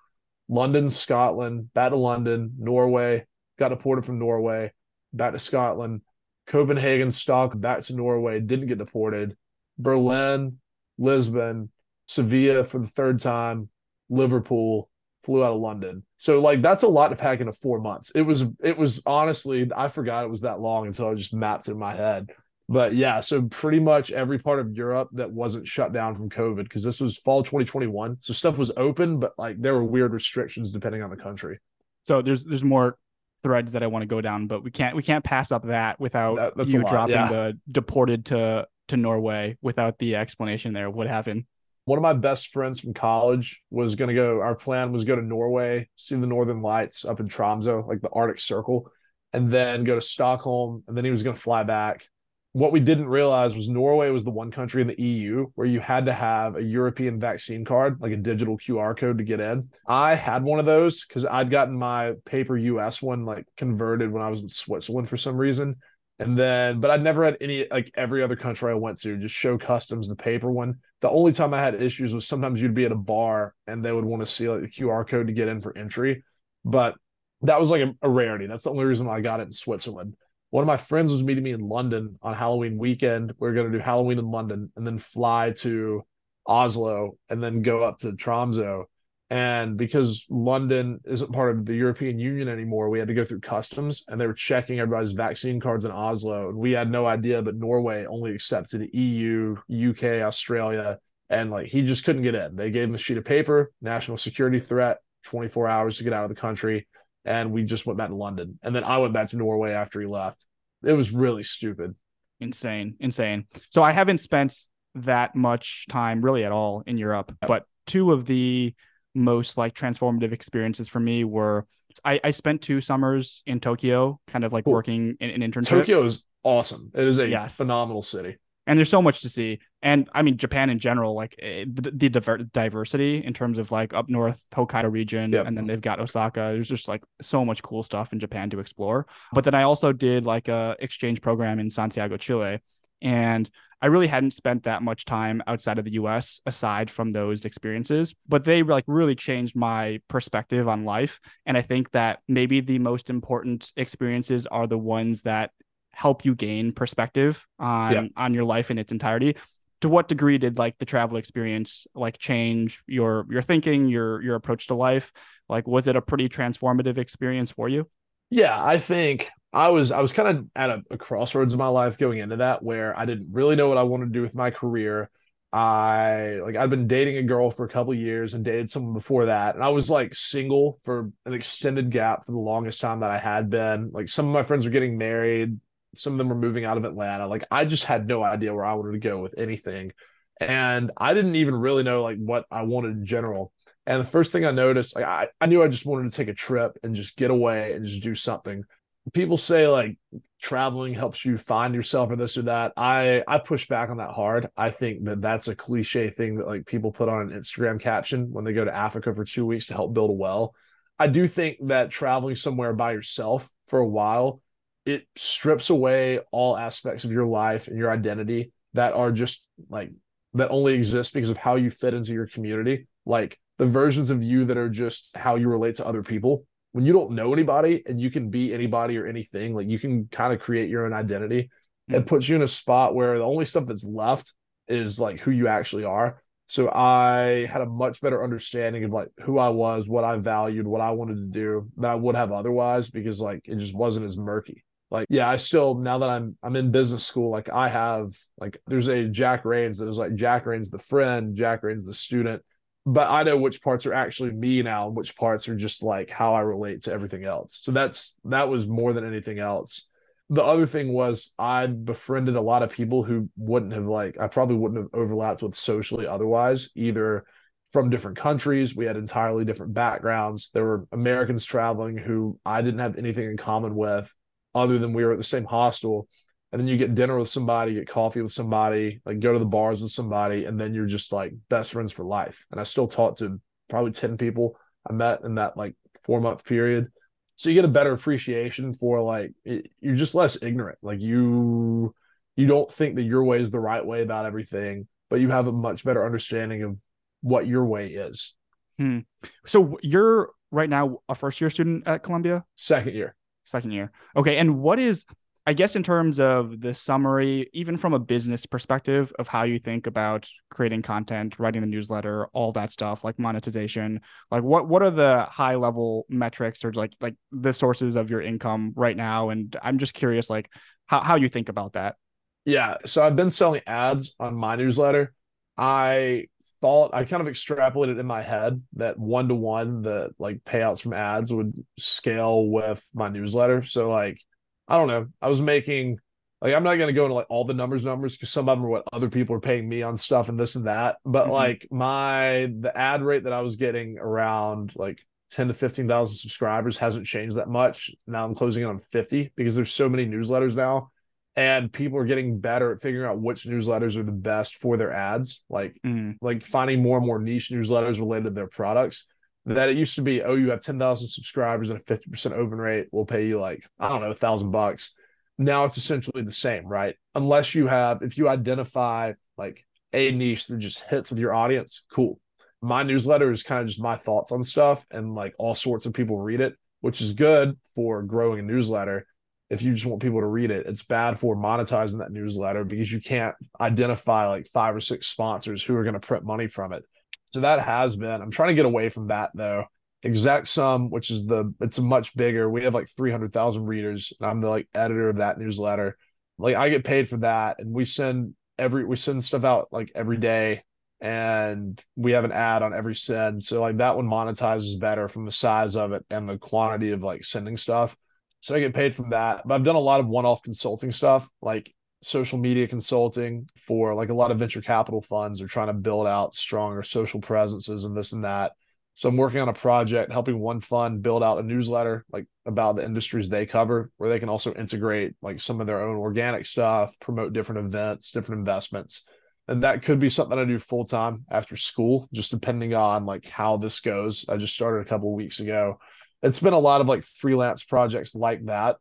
London, Scotland, back to London, Norway, got deported from Norway, back to Scotland, Copenhagen, Stock, back to Norway, didn't get deported, Berlin, Lisbon, Sevilla for the third time, Liverpool, flew out of London. So like that's a lot to pack into four months. It was it was honestly I forgot it was that long until I just mapped it in my head. But yeah, so pretty much every part of Europe that wasn't shut down from COVID because this was fall 2021. So stuff was open, but like there were weird restrictions depending on the country. So there's there's more threads that I want to go down, but we can't we can't pass up that without that, you dropping yeah. the deported to to Norway without the explanation there of what happened one of my best friends from college was going to go our plan was go to norway see the northern lights up in tromso like the arctic circle and then go to stockholm and then he was going to fly back. What we didn't realize was norway was the one country in the eu where you had to have a european vaccine card like a digital qr code to get in. I had one of those because i'd gotten my paper us one like converted when i was in switzerland for some reason and then, but I'd never had any like every other country I went to just show customs the paper one. The only time I had issues was sometimes you'd be at a bar and they would want to see like the QR code to get in for entry. But that was like a, a rarity. That's the only reason why I got it in Switzerland. One of my friends was meeting me in London on Halloween weekend. We are going to do Halloween in London and then fly to Oslo and then go up to Tromso and because London isn't part of the European Union anymore, we had to go through customs and they were checking everybody's vaccine cards in Oslo. And we had no idea, but Norway only accepted EU, UK, Australia. And like he just couldn't get in. They gave him a sheet of paper, national security threat. 24 hours to get out of the country. And we just went back to London. And then I went back to Norway after he left. It was really stupid. Insane. Insane. So I haven't spent that much time really at all in Europe, but two of the most like transformative experiences for me were I, I spent two summers in Tokyo, kind of like cool. working in an internship. Tokyo is awesome. It is a yes. phenomenal city and there's so much to see and i mean japan in general like eh, the, the diver- diversity in terms of like up north hokkaido region yep. and then they've got osaka there's just like so much cool stuff in japan to explore but then i also did like a exchange program in santiago chile and i really hadn't spent that much time outside of the us aside from those experiences but they like really changed my perspective on life. And i think that maybe the most important experiences are the ones that help you gain perspective on yeah. on your life in its entirety. To what degree did like the travel experience like change your your thinking your your approach to life? Like was it a pretty transformative experience for you? Yeah i think i was i was kind of at a, a crossroads in my life going into that where i didn't really know what i wanted to do with my career i like i'd been dating a girl for a couple years and dated someone before that and i was like single for an extended gap for the longest time that i had been like some of my friends were getting married some of them were moving out of Atlanta. Like I just had no idea where I wanted to go with anything. And I didn't even really know like what I wanted in general. And the first thing I noticed, like, I, I knew I just wanted to take a trip and just get away and just do something. People say like traveling helps you find yourself or this or that. I I push back on that hard. I think that that's a cliche thing that like people put on an Instagram caption when they go to Africa for 2 weeks to help build a well. I do think that traveling somewhere by yourself for a while it strips away all aspects of your life and your identity that are just like that only exist because of how you fit into your community like the versions of you that are just how you relate to other people when you don't know anybody and you can be anybody or anything like you can kind of create your own identity. Mm-hmm. it puts you in a spot where the only stuff that's left is like who you actually are. So i had a much better understanding of like who i was what i valued what i wanted to do than i would have otherwise because like it just wasn't as murky. Like yeah i still now that i'm i'm in business school like i have like there's a jack raines that is like jack raines the friend jack raines the student but i know which parts are actually me now and which parts are just like how i relate to everything else. So that's that was more than anything else. The other thing was i befriended a lot of people who wouldn't have like i probably wouldn't have overlapped with socially otherwise either from different countries we had entirely different backgrounds. There were americans traveling who i didn't have anything in common with other than we were at the same hostel. And then you get dinner with somebody, get coffee with somebody, like go to the bars with somebody, and then you're just like best friends for life. And I still talked to probably 10 people I met in that like four month period. So you get a better appreciation for like it, you're just less ignorant. Like you you don't think that your way is the right way about everything, but you have a much better understanding of what your way is. Hmm. So you're right now a first year student at Columbia? Second year second year. Okay, and what is I guess in terms of the summary, even from a business perspective of how you think about creating content, writing the newsletter, all that stuff, like monetization, like what what are the high level metrics or like like the sources of your income right now? And I'm just curious, like how how you think about that. Yeah, so I've been selling ads on my newsletter. I thought I kind of extrapolated in my head that one to one the like payouts from ads would scale with my newsletter. So like I don't know. I was making like I'm not gonna go into like all the numbers numbers because some of them are what other people are paying me on stuff and this and that. But mm-hmm. like my the ad rate that I was getting around like 10 to 15,000 subscribers hasn't changed that much. Now I'm closing in on 50 because there's so many newsletters now and people are getting better at figuring out which newsletters are the best for their ads like mm. like finding more and more niche newsletters related to their products that it used to be oh you have 10,000 subscribers and a 50% open rate we'll pay you like i don't know a thousand bucks now it's essentially the same right unless you have if you identify like a niche that just hits with your audience cool my newsletter is kind of just my thoughts on stuff and like all sorts of people read it which is good for growing a newsletter if you just want people to read it. It's bad for monetizing that newsletter because you can't identify like five or six sponsors who are going to print money from it. So that has been. I'm trying to get away from that though. Exec Sum, which is the it's a much bigger. We have like 300,000 readers, and I'm the like editor of that newsletter. Like I get paid for that, and we send every we send stuff out like every day. and we have an ad on every send. So like that one monetizes better from the size of it and the quantity of like sending stuff. So I get paid from that. But I've done a lot of one-off consulting stuff, like social media consulting for like a lot of venture capital funds are trying to build out stronger social presences and this and that. So I'm working on a project helping one fund build out a newsletter like about the industries they cover, where they can also integrate like some of their own organic stuff, promote different events, different investments and that could be something I do full time after school, just depending on like how this goes. I just started a couple weeks ago. It's been a lot of like freelance projects like that.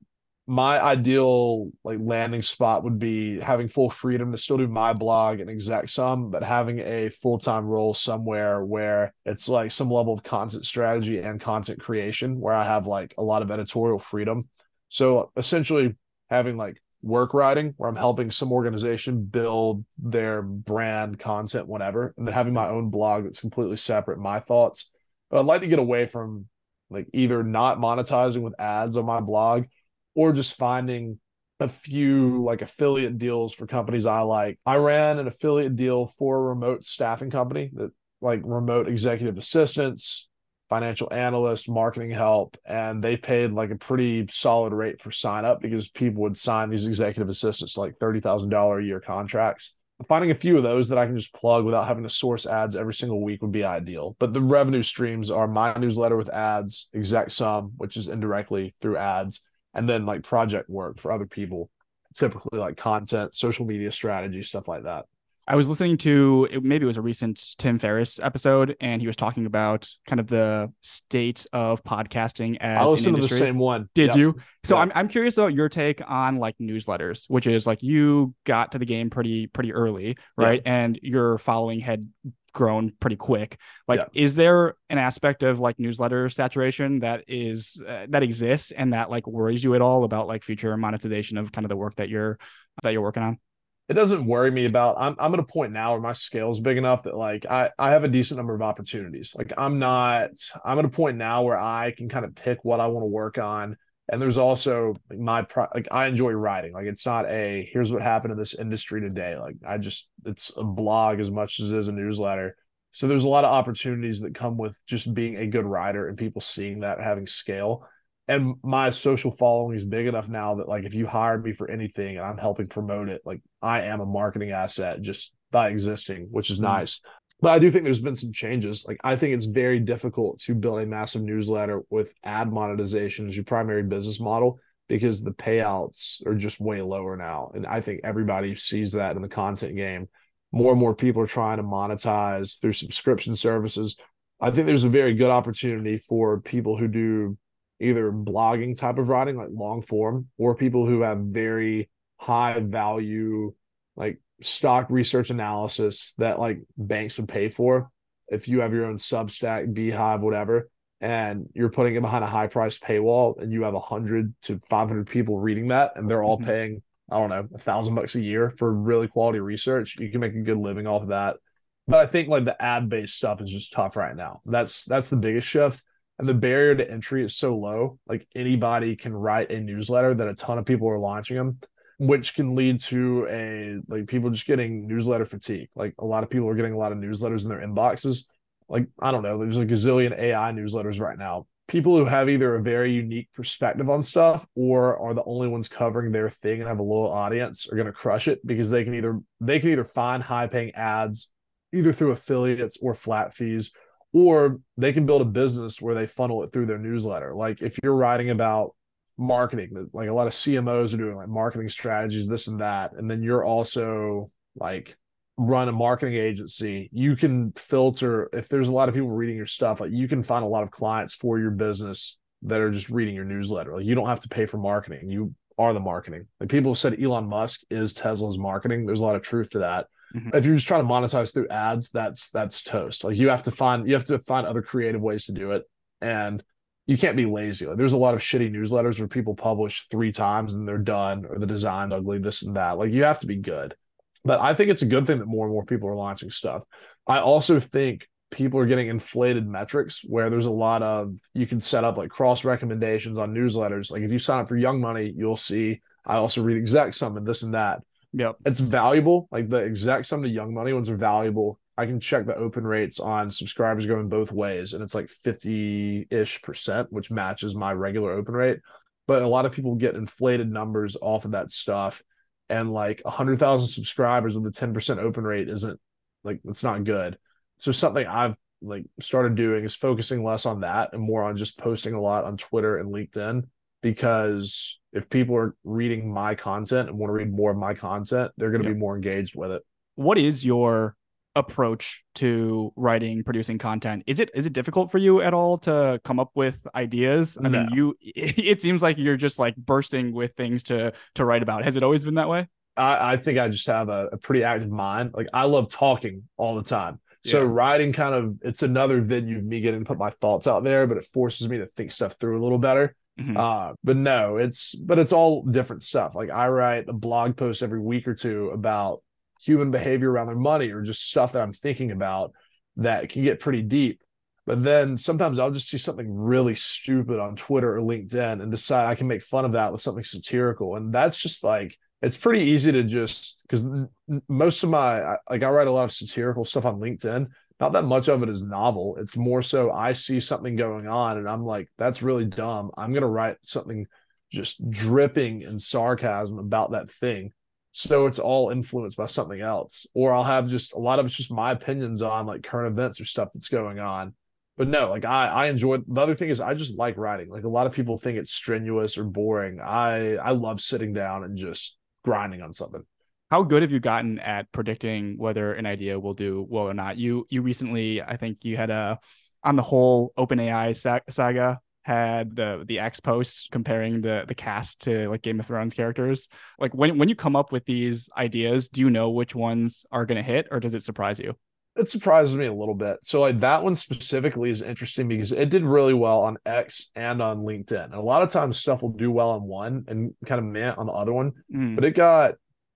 My ideal like landing spot would be having full freedom to still do my blog and exec sum, but having a full time role somewhere where it's like some level of content strategy and content creation, where I have like a lot of editorial freedom. So essentially, having like work writing where I'm helping some organization build their brand content, whatever, and then having my own blog that's completely separate, my thoughts. But I'd like to get away from like either not monetizing with ads on my blog or just finding a few like affiliate deals for companies I like. I ran an affiliate deal for a remote staffing company that like remote executive assistants, financial analysts, marketing help, and they paid like a pretty solid rate for sign up because people would sign these executive assistants like thirty thousand dollar a year contracts. Finding a few of those that I can just plug without having to source ads every single week would be ideal. But the revenue streams are my newsletter with ads, exec sum, which is indirectly through ads, and then like project work for other people, typically like content, social media strategy, stuff like that. I was listening to maybe it was a recent Tim Ferriss episode, and he was talking about kind of the state of podcasting as I listened to the same one. Did yep. you? So yep. I'm I'm curious about your take on like newsletters, which is like you got to the game pretty pretty early, right? Yep. And your following had grown pretty quick. Like, is there an aspect of like newsletter saturation that is uh, that exists and that like worries you at all about like future monetization of kind of the work that you're that you're working on? it doesn't worry me about I'm I'm at a point now where my scale is big enough that like I I have a decent number of opportunities. Like I'm not I'm at a point now where I can kind of pick what I want to work on. And there's also like my pro- like I enjoy writing. Like it's not a here's what happened in this industry today. Like I just it's a blog as much as it is a newsletter. So there's a lot of opportunities that come with just being a good writer and people seeing that having scale and my social following is big enough now that like if you hired me for anything and I'm helping promote it, like I am a marketing asset just by existing, which is mm nice. But I do think there's been some changes. Like I think it's very difficult to build a massive newsletter with ad monetization as your primary business model because the payouts are just way lower now. And I think everybody sees that in the content game. More and more people are trying to monetize through subscription services. I think there's a very good opportunity for people who do either blogging type of writing, like long form, or people who have very high value, like stock research analysis that like banks would pay for. If you have your own Substack, beehiiv, whatever, and you're putting it behind a high price paywall, and you have a hundred to five hundred people reading that, and they're all mm-hmm. paying, I don't know, a thousand bucks a year for really quality research, you can make a good living off of that. But I think like the ad based stuff is just tough right now. That's that's the biggest shift and the barrier to entry is so low like anybody can write a newsletter that a ton of people are launching them which can lead to a like people just getting newsletter fatigue. Like a lot of people are getting a lot of newsletters in their inboxes. Like i don't know there's a gazillion ai newsletters right now. People who have either a very unique perspective on stuff or are the only ones covering their thing and have a loyal audience are going to crush it because they can either they can either find high paying ads either through affiliates or flat fees or they can build a business where they funnel it through their newsletter. Like if you're writing about marketing, like a lot of CMOs are doing like marketing strategies, this and that, and then you're also like run a marketing agency, you can filter if there's a lot of people reading your stuff, like you can find a lot of clients for your business that are just reading your newsletter. Like you don't have to pay for marketing. You are the marketing. Like people said Elon Musk is Tesla's marketing. There's a lot of truth to that. Mm-hmm. If you're just trying to monetize through ads, that's that's toast. Like you have to find you have to find other creative ways to do it, and you can't be lazy. Like there's a lot of shitty newsletters where people publish three times and they're done, or the design's ugly, this and that. Like you have to be good. But I think it's a good thing that more and more people are launching stuff. I also think people are getting inflated metrics where there's a lot of you can set up like cross recommendations on newsletters. Like if you sign up for Young Money, you'll see I also read exec sum and this and that. Yep. It's valuable. Like the exec sum to young money ones are valuable I can check the open rates on subscribers going both ways, and it's like 50 ish percent, which matches my regular open rate. But a lot of people get inflated numbers off of that stuff. And like 100,000 subscribers with a 10% open rate isn't like, it's not good. So something I've like started doing is focusing less on that and more on just posting a lot on Twitter and LinkedIn because if people are reading my content and want to read more of my content, they're going to yep. be more engaged with it. What is your approach to writing producing content is it is it difficult for you at all to come up with ideas i no. mean you it seems like you're just like bursting with things to to write about has it always been that way i, I think i just have a, a pretty active mind like i love talking all the time so yeah. writing kind of it's another venue of me getting to put my thoughts out there, but it forces me to think stuff through a little better. Mm-hmm. Uh, but no, it's but it's all different stuff. Like I write a blog post every week or two about human behavior around their money or just stuff that I'm thinking about that can get pretty deep. But then sometimes I'll just see something really stupid on Twitter or LinkedIn and decide I can make fun of that with something satirical. And that's just like it's pretty easy to just because most of my like I write a lot of satirical stuff on LinkedIn. Not that much of it is novel. It's more so I see something going on and I'm like, that's really dumb. I'm gonna write something just dripping in sarcasm about that thing. So it's all influenced by something else. Or I'll have just a lot of it's just my opinions on like current events or stuff that's going on. But no, like I I enjoy the other thing is I just like writing. Like a lot of people think it's strenuous or boring. I I love sitting down and just grinding on something. How good have you gotten at predicting whether an idea will do well or not? You you recently, I think you had a on the whole open OpenAI saga had the the X post comparing the the cast to like Game of Thrones characters. Like when when you come up with these ideas, do you know which ones are going to hit, or does it surprise you? It surprises me a little bit. So like that one specifically is interesting because it did really well on X and on LinkedIn. And a lot of times stuff will do well on one and kind of meh on the other one. Mm. But it got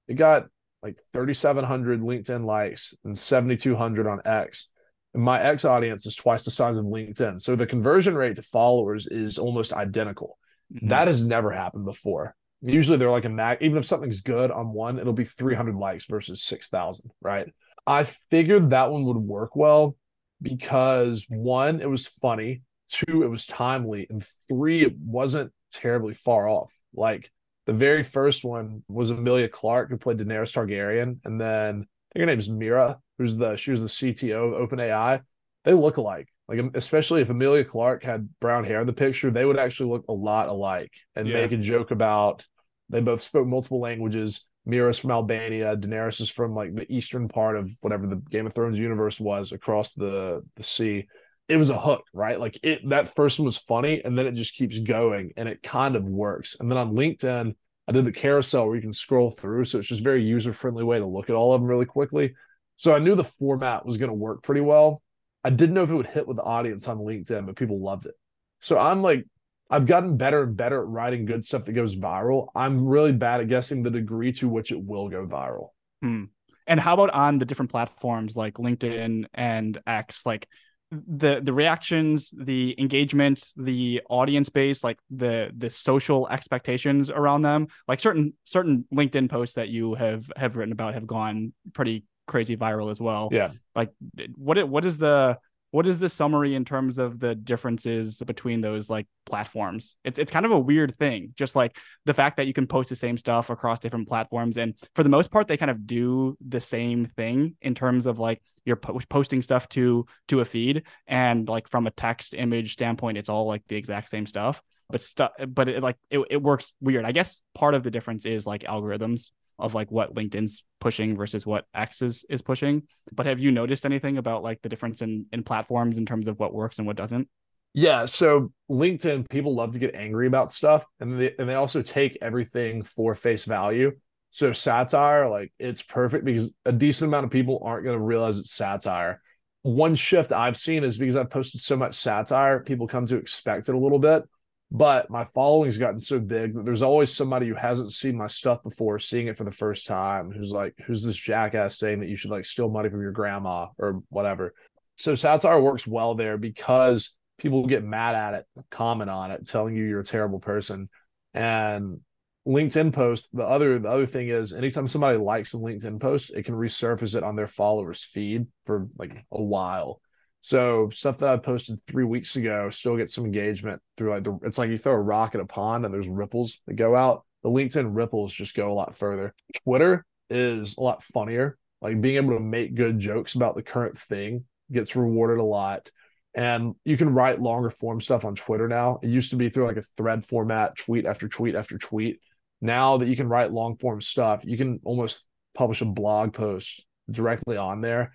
it got like 3,700 LinkedIn likes and 7,200 on X. My ex audience is twice the size of LinkedIn. So the conversion rate to followers is almost identical. Mm-hmm. That has never happened before. Usually they're like a mag, even if something's good on one, it'll be 300 likes versus 6,000, right? I figured that one would work well because one, it was funny, two, it was timely, and three, it wasn't terribly far off. Like the very first one was Emilia Clarke who played Daenerys Targaryen, and then think her name is Mira, who's the she was the CTO of OpenAI. They look alike. Like especially if Emilia Clarke had brown hair in the picture, they would actually look a lot alike and yeah. make a joke about they both spoke multiple languages. Mira's from Albania, Daenerys is from like the eastern part of whatever the Game of Thrones universe was across the the sea. It was a hook, right? Like it that first one was funny and then it just keeps going and it kind of works. And then on LinkedIn, I did the carousel where you can scroll through. So it's just very user friendly way to look at all of them really quickly. So I knew the format was going to work pretty well. I didn't know if it would hit with the audience on LinkedIn, but people loved it. So I'm like, I've gotten better and better at writing good stuff that goes viral. I'm really bad at guessing the degree to which it will go viral. Hmm. And how about on the different platforms like LinkedIn and X? Like, the the reactions the engagement the audience base like the the social expectations around them like certain certain linkedin posts that you have have written about have gone pretty crazy viral as well. Yeah. Like what what is the what is the summary in terms of the differences between those like platforms? It's it's kind of a weird thing just like the fact that you can post the same stuff across different platforms and for the most part they kind of do the same thing in terms of like you're po- posting stuff to to a feed and like from a text image standpoint it's all like the exact same stuff but stuff but it like it, it works weird i guess part of the difference is like algorithms of like what LinkedIn's pushing versus what X is is pushing. But have you noticed anything about like the difference in in platforms in terms of what works and what doesn't? Yeah, so LinkedIn people love to get angry about stuff and they and they also take everything for face value. So satire like it's perfect because a decent amount of people aren't going to realize it's satire. One shift I've seen is because I've posted so much satire, people come to expect it a little bit but my following's gotten so big that there's always somebody who hasn't seen my stuff before seeing it for the first time who's like who's this jackass saying that you should like steal money from your grandma or whatever so satire works well there because people get mad at it comment on it telling you you're a terrible person and LinkedIn post, the other the other thing is anytime somebody likes a LinkedIn post, it can resurface it on their followers feed for like a while. So stuff that I posted three weeks ago still gets some engagement through like the it's like you throw a rock at a pond and there's ripples that go out. The LinkedIn ripples just go a lot further. Twitter is a lot funnier. Like being able to make good jokes about the current thing gets rewarded a lot. And you can write longer form stuff on Twitter now. It used to be through like a thread format, tweet after tweet after tweet. Now that you can write long form stuff, you can almost publish a blog post directly on there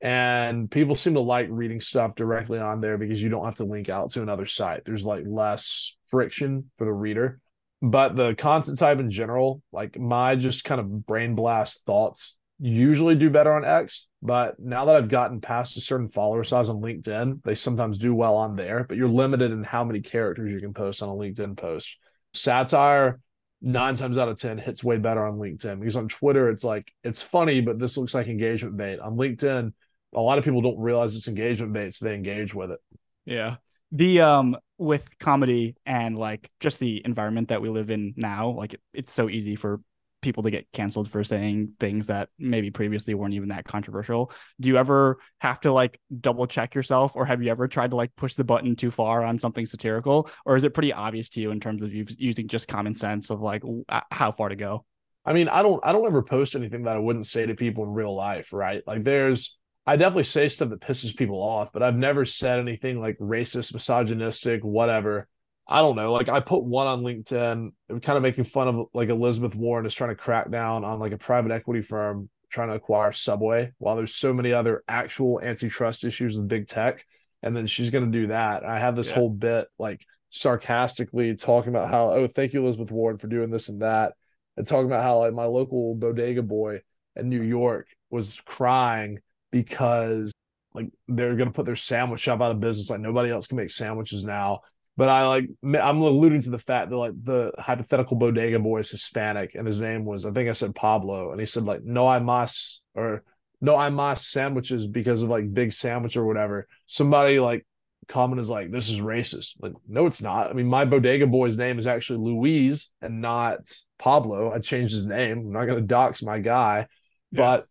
and people seem to like reading stuff directly on there because you don't have to link out to another site. There's like less friction for the reader. But the content type in general like my just kind of brain blast thoughts usually do better on x. But now that i've gotten past a certain follower size on linkedin they sometimes do well on there. But you're limited in how many characters you can post on a linkedin post. Satire nine times out of ten hits way better on linkedin. Because on twitter it's like it's funny but this looks like engagement bait. On linkedin a lot of people don't realize it's engagement based. They engage with it. Yeah. The um with comedy and like just the environment that we live in now, like it, it's so easy for people to get canceled for saying things that maybe previously weren't even that controversial. Do you ever have to like double check yourself or have you ever tried to like push the button too far on something satirical or is it pretty obvious to you in terms of using just common sense of like how far to go? I mean, I don't I don't ever post anything that I wouldn't say to people in real life, right? Like there's I definitely say stuff that pisses people off, but I've never said anything like racist, misogynistic, whatever. I don't know. Like I put one on LinkedIn, kind of making fun of like Elizabeth Warren is trying to crack down on like a private equity firm trying to acquire Subway while there's so many other actual antitrust issues with big tech. And then she's going to do that. I have this yeah. whole bit like sarcastically talking about how, oh, thank you, Elizabeth Warren, for doing this and that. And talking about how like my local bodega boy in New York was crying because like they're gonna put their sandwich shop out of business. Like nobody else can make sandwiches now. But I like I'm alluding to the fact that like the hypothetical bodega boy is Hispanic and his name was I think I said Pablo and he said like no I must or no I must sandwiches because of like big sandwich or whatever. Somebody like comment is like this is racist. Like no it's not. I mean my bodega boy's name is actually Luis and not Pablo. I changed his name. I'm not gonna dox my guy. Yeah. But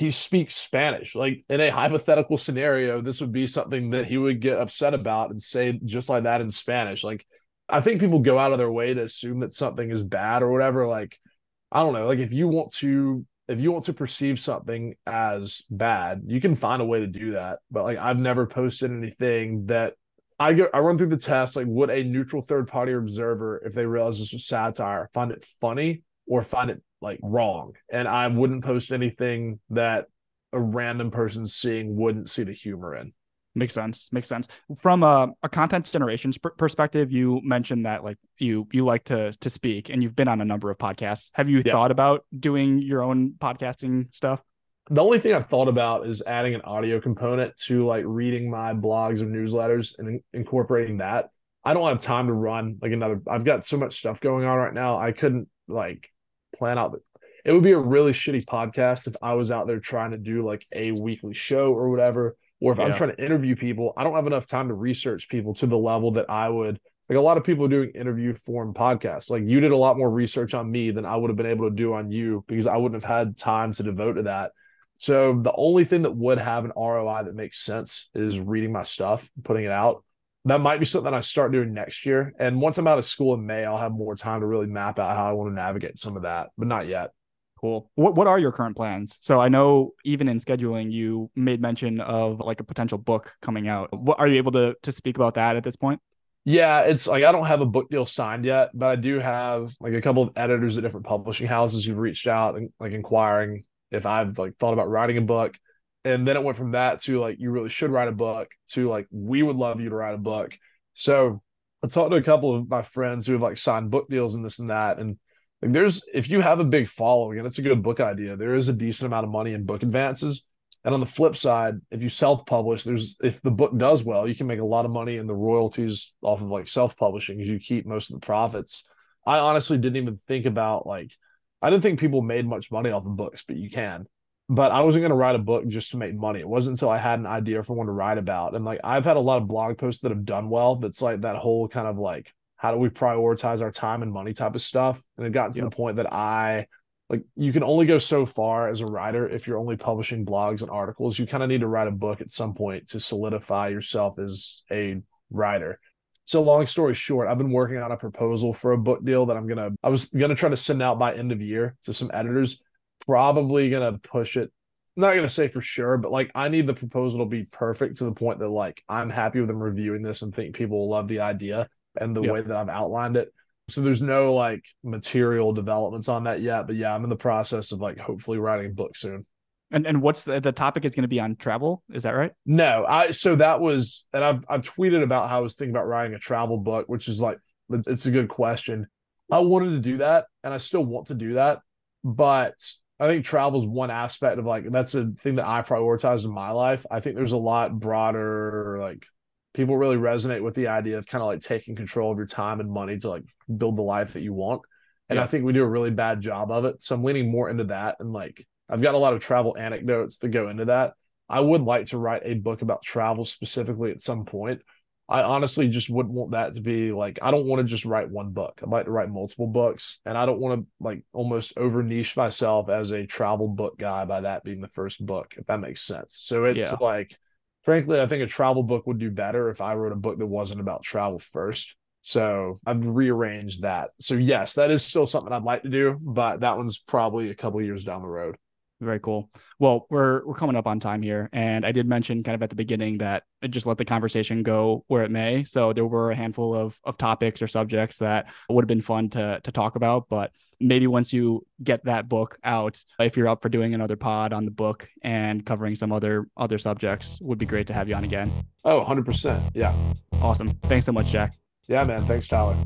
he speaks Spanish. Like in a hypothetical scenario, this would be something that he would get upset about and say just like that in Spanish. Like I think people go out of their way to assume that something is bad or whatever. Like I don't know. Like if you want to if you want to perceive something as bad, you can find a way to do that. But like I've never posted anything that I go I run through the test like would a neutral third party observer if they realize this was satire find it funny or find it like wrong. And I wouldn't post anything that a random person seeing wouldn't see the humor in. Makes sense. Makes sense. From a, a content generation perspective, you mentioned that like you you like to to speak, and you've been on a number of podcasts. Have you yeah. thought about doing your own podcasting stuff? The only thing I've thought about is adding an audio component to like reading my blogs or newsletters and in- incorporating that. I don't have time to run like another. I've got so much stuff going on right now. I couldn't like plan out. It would be a really shitty podcast if I was out there trying to do like a weekly show or whatever, or if yeah. I'm trying to interview people. I don't have enough time to research people to the level that I would. Like a lot of people doing interview form podcasts. Like you did a lot more research on me than I would have been able to do on you because I wouldn't have had time to devote to that. So the only thing that would have an ROI that makes sense is reading my stuff, putting it out that might be something I start doing next year. And once I'm out of school in May, I'll have more time to really map out how I want to navigate some of that, but not yet. Cool. What what are your current plans? So I know even in scheduling, you made mention of like a potential book coming out. What are you able to to speak about that at this point? Yeah, it's like I don't have a book deal signed yet, but I do have like a couple of editors at different publishing houses who've reached out and like inquiring if I've like thought about writing a book and then it went from that to like you really should write a book to like we would love you to write a book. So i talked to a couple of my friends who have like signed book deals and this and that and like there's if you have a big following and it's a good book idea there is a decent amount of money in book advances. And on the flip side if you self-publish there's if the book does well you can make a lot of money in the royalties off of like self-publishing because you keep most of the profits. I honestly didn't even think about like i didn't think people made much money off of books but you can but I wasn't going to write a book just to make money. It wasn't until I had an idea for one to write about. And like I've had a lot of blog posts that have done well. That's like that whole kind of like how do we prioritize our time and money type of stuff. And it got to Yep. the point that I like you can only go so far as a writer if you're only publishing blogs and articles. You kind of need to write a book at some point to solidify yourself as a writer. So long story short, I've been working on a proposal for a book deal that I'm gonna I was gonna try to send out by end of year to some editors. Probably gonna push it. I'm not gonna say for sure, but like I need the proposal to be perfect to the point that like I'm happy with them reviewing this and think people will love the idea and the Yep. way that I've outlined it. So there's no like material developments on that yet, but yeah, I'm in the process of like hopefully writing a book soon. And and what's the, the topic is going to be on travel? Is that right? No, I so that was and I've I've tweeted about how I was thinking about writing a travel book, which is like it's a good question. I wanted to do that and I still want to do that, but I think travel is one aspect of like that's a thing that I prioritize in my life. I think there's a lot broader like people really resonate with the idea of kind of like taking control of your time and money to like build the life that you want. And Yeah. I think we do a really bad job of it. So I'm leaning more into that and like I've got a lot of travel anecdotes that go into that. I would like to write a book about travel specifically at some point. I honestly just wouldn't want that to be like I don't want to just write one book. I'd like to write multiple books and I don't want to like almost over niche myself as a travel book guy by that being the first book, if that makes sense. So it's Yeah. like frankly, I think a travel book would do better if I wrote a book that wasn't about travel first. So I've rearranged that. So yes, that is still something I'd like to do, but that one's probably a couple years down the road. Very cool. Well, we're we're coming up on time here, and I did mention kind of at the beginning that I just let the conversation go where it may. So there were a handful of of topics or subjects that would have been fun to to talk about, but maybe once you get that book out, if you're up for doing another pod on the book and covering some other other subjects, would be great to have you on again. Oh, 100%. Yeah. Awesome. Thanks so much, Jack. Yeah, man. Thanks, Tyler.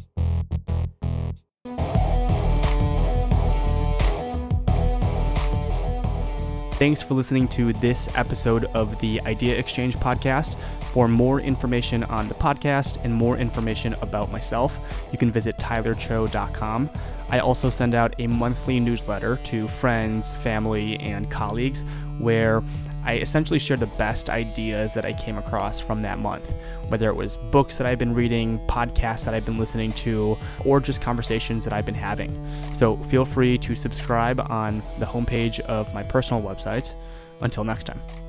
Thanks for listening to this episode of the Idea Exchange podcast. For more information on the podcast and more information about myself, you can visit tylercho.com. I also send out a monthly newsletter to friends, family, and colleagues where I essentially share the best ideas that I came across from that month, whether it was books that I've been reading, podcasts that I've been listening to, or just conversations that I've been having. So feel free to subscribe on the homepage of my personal website. Until next time.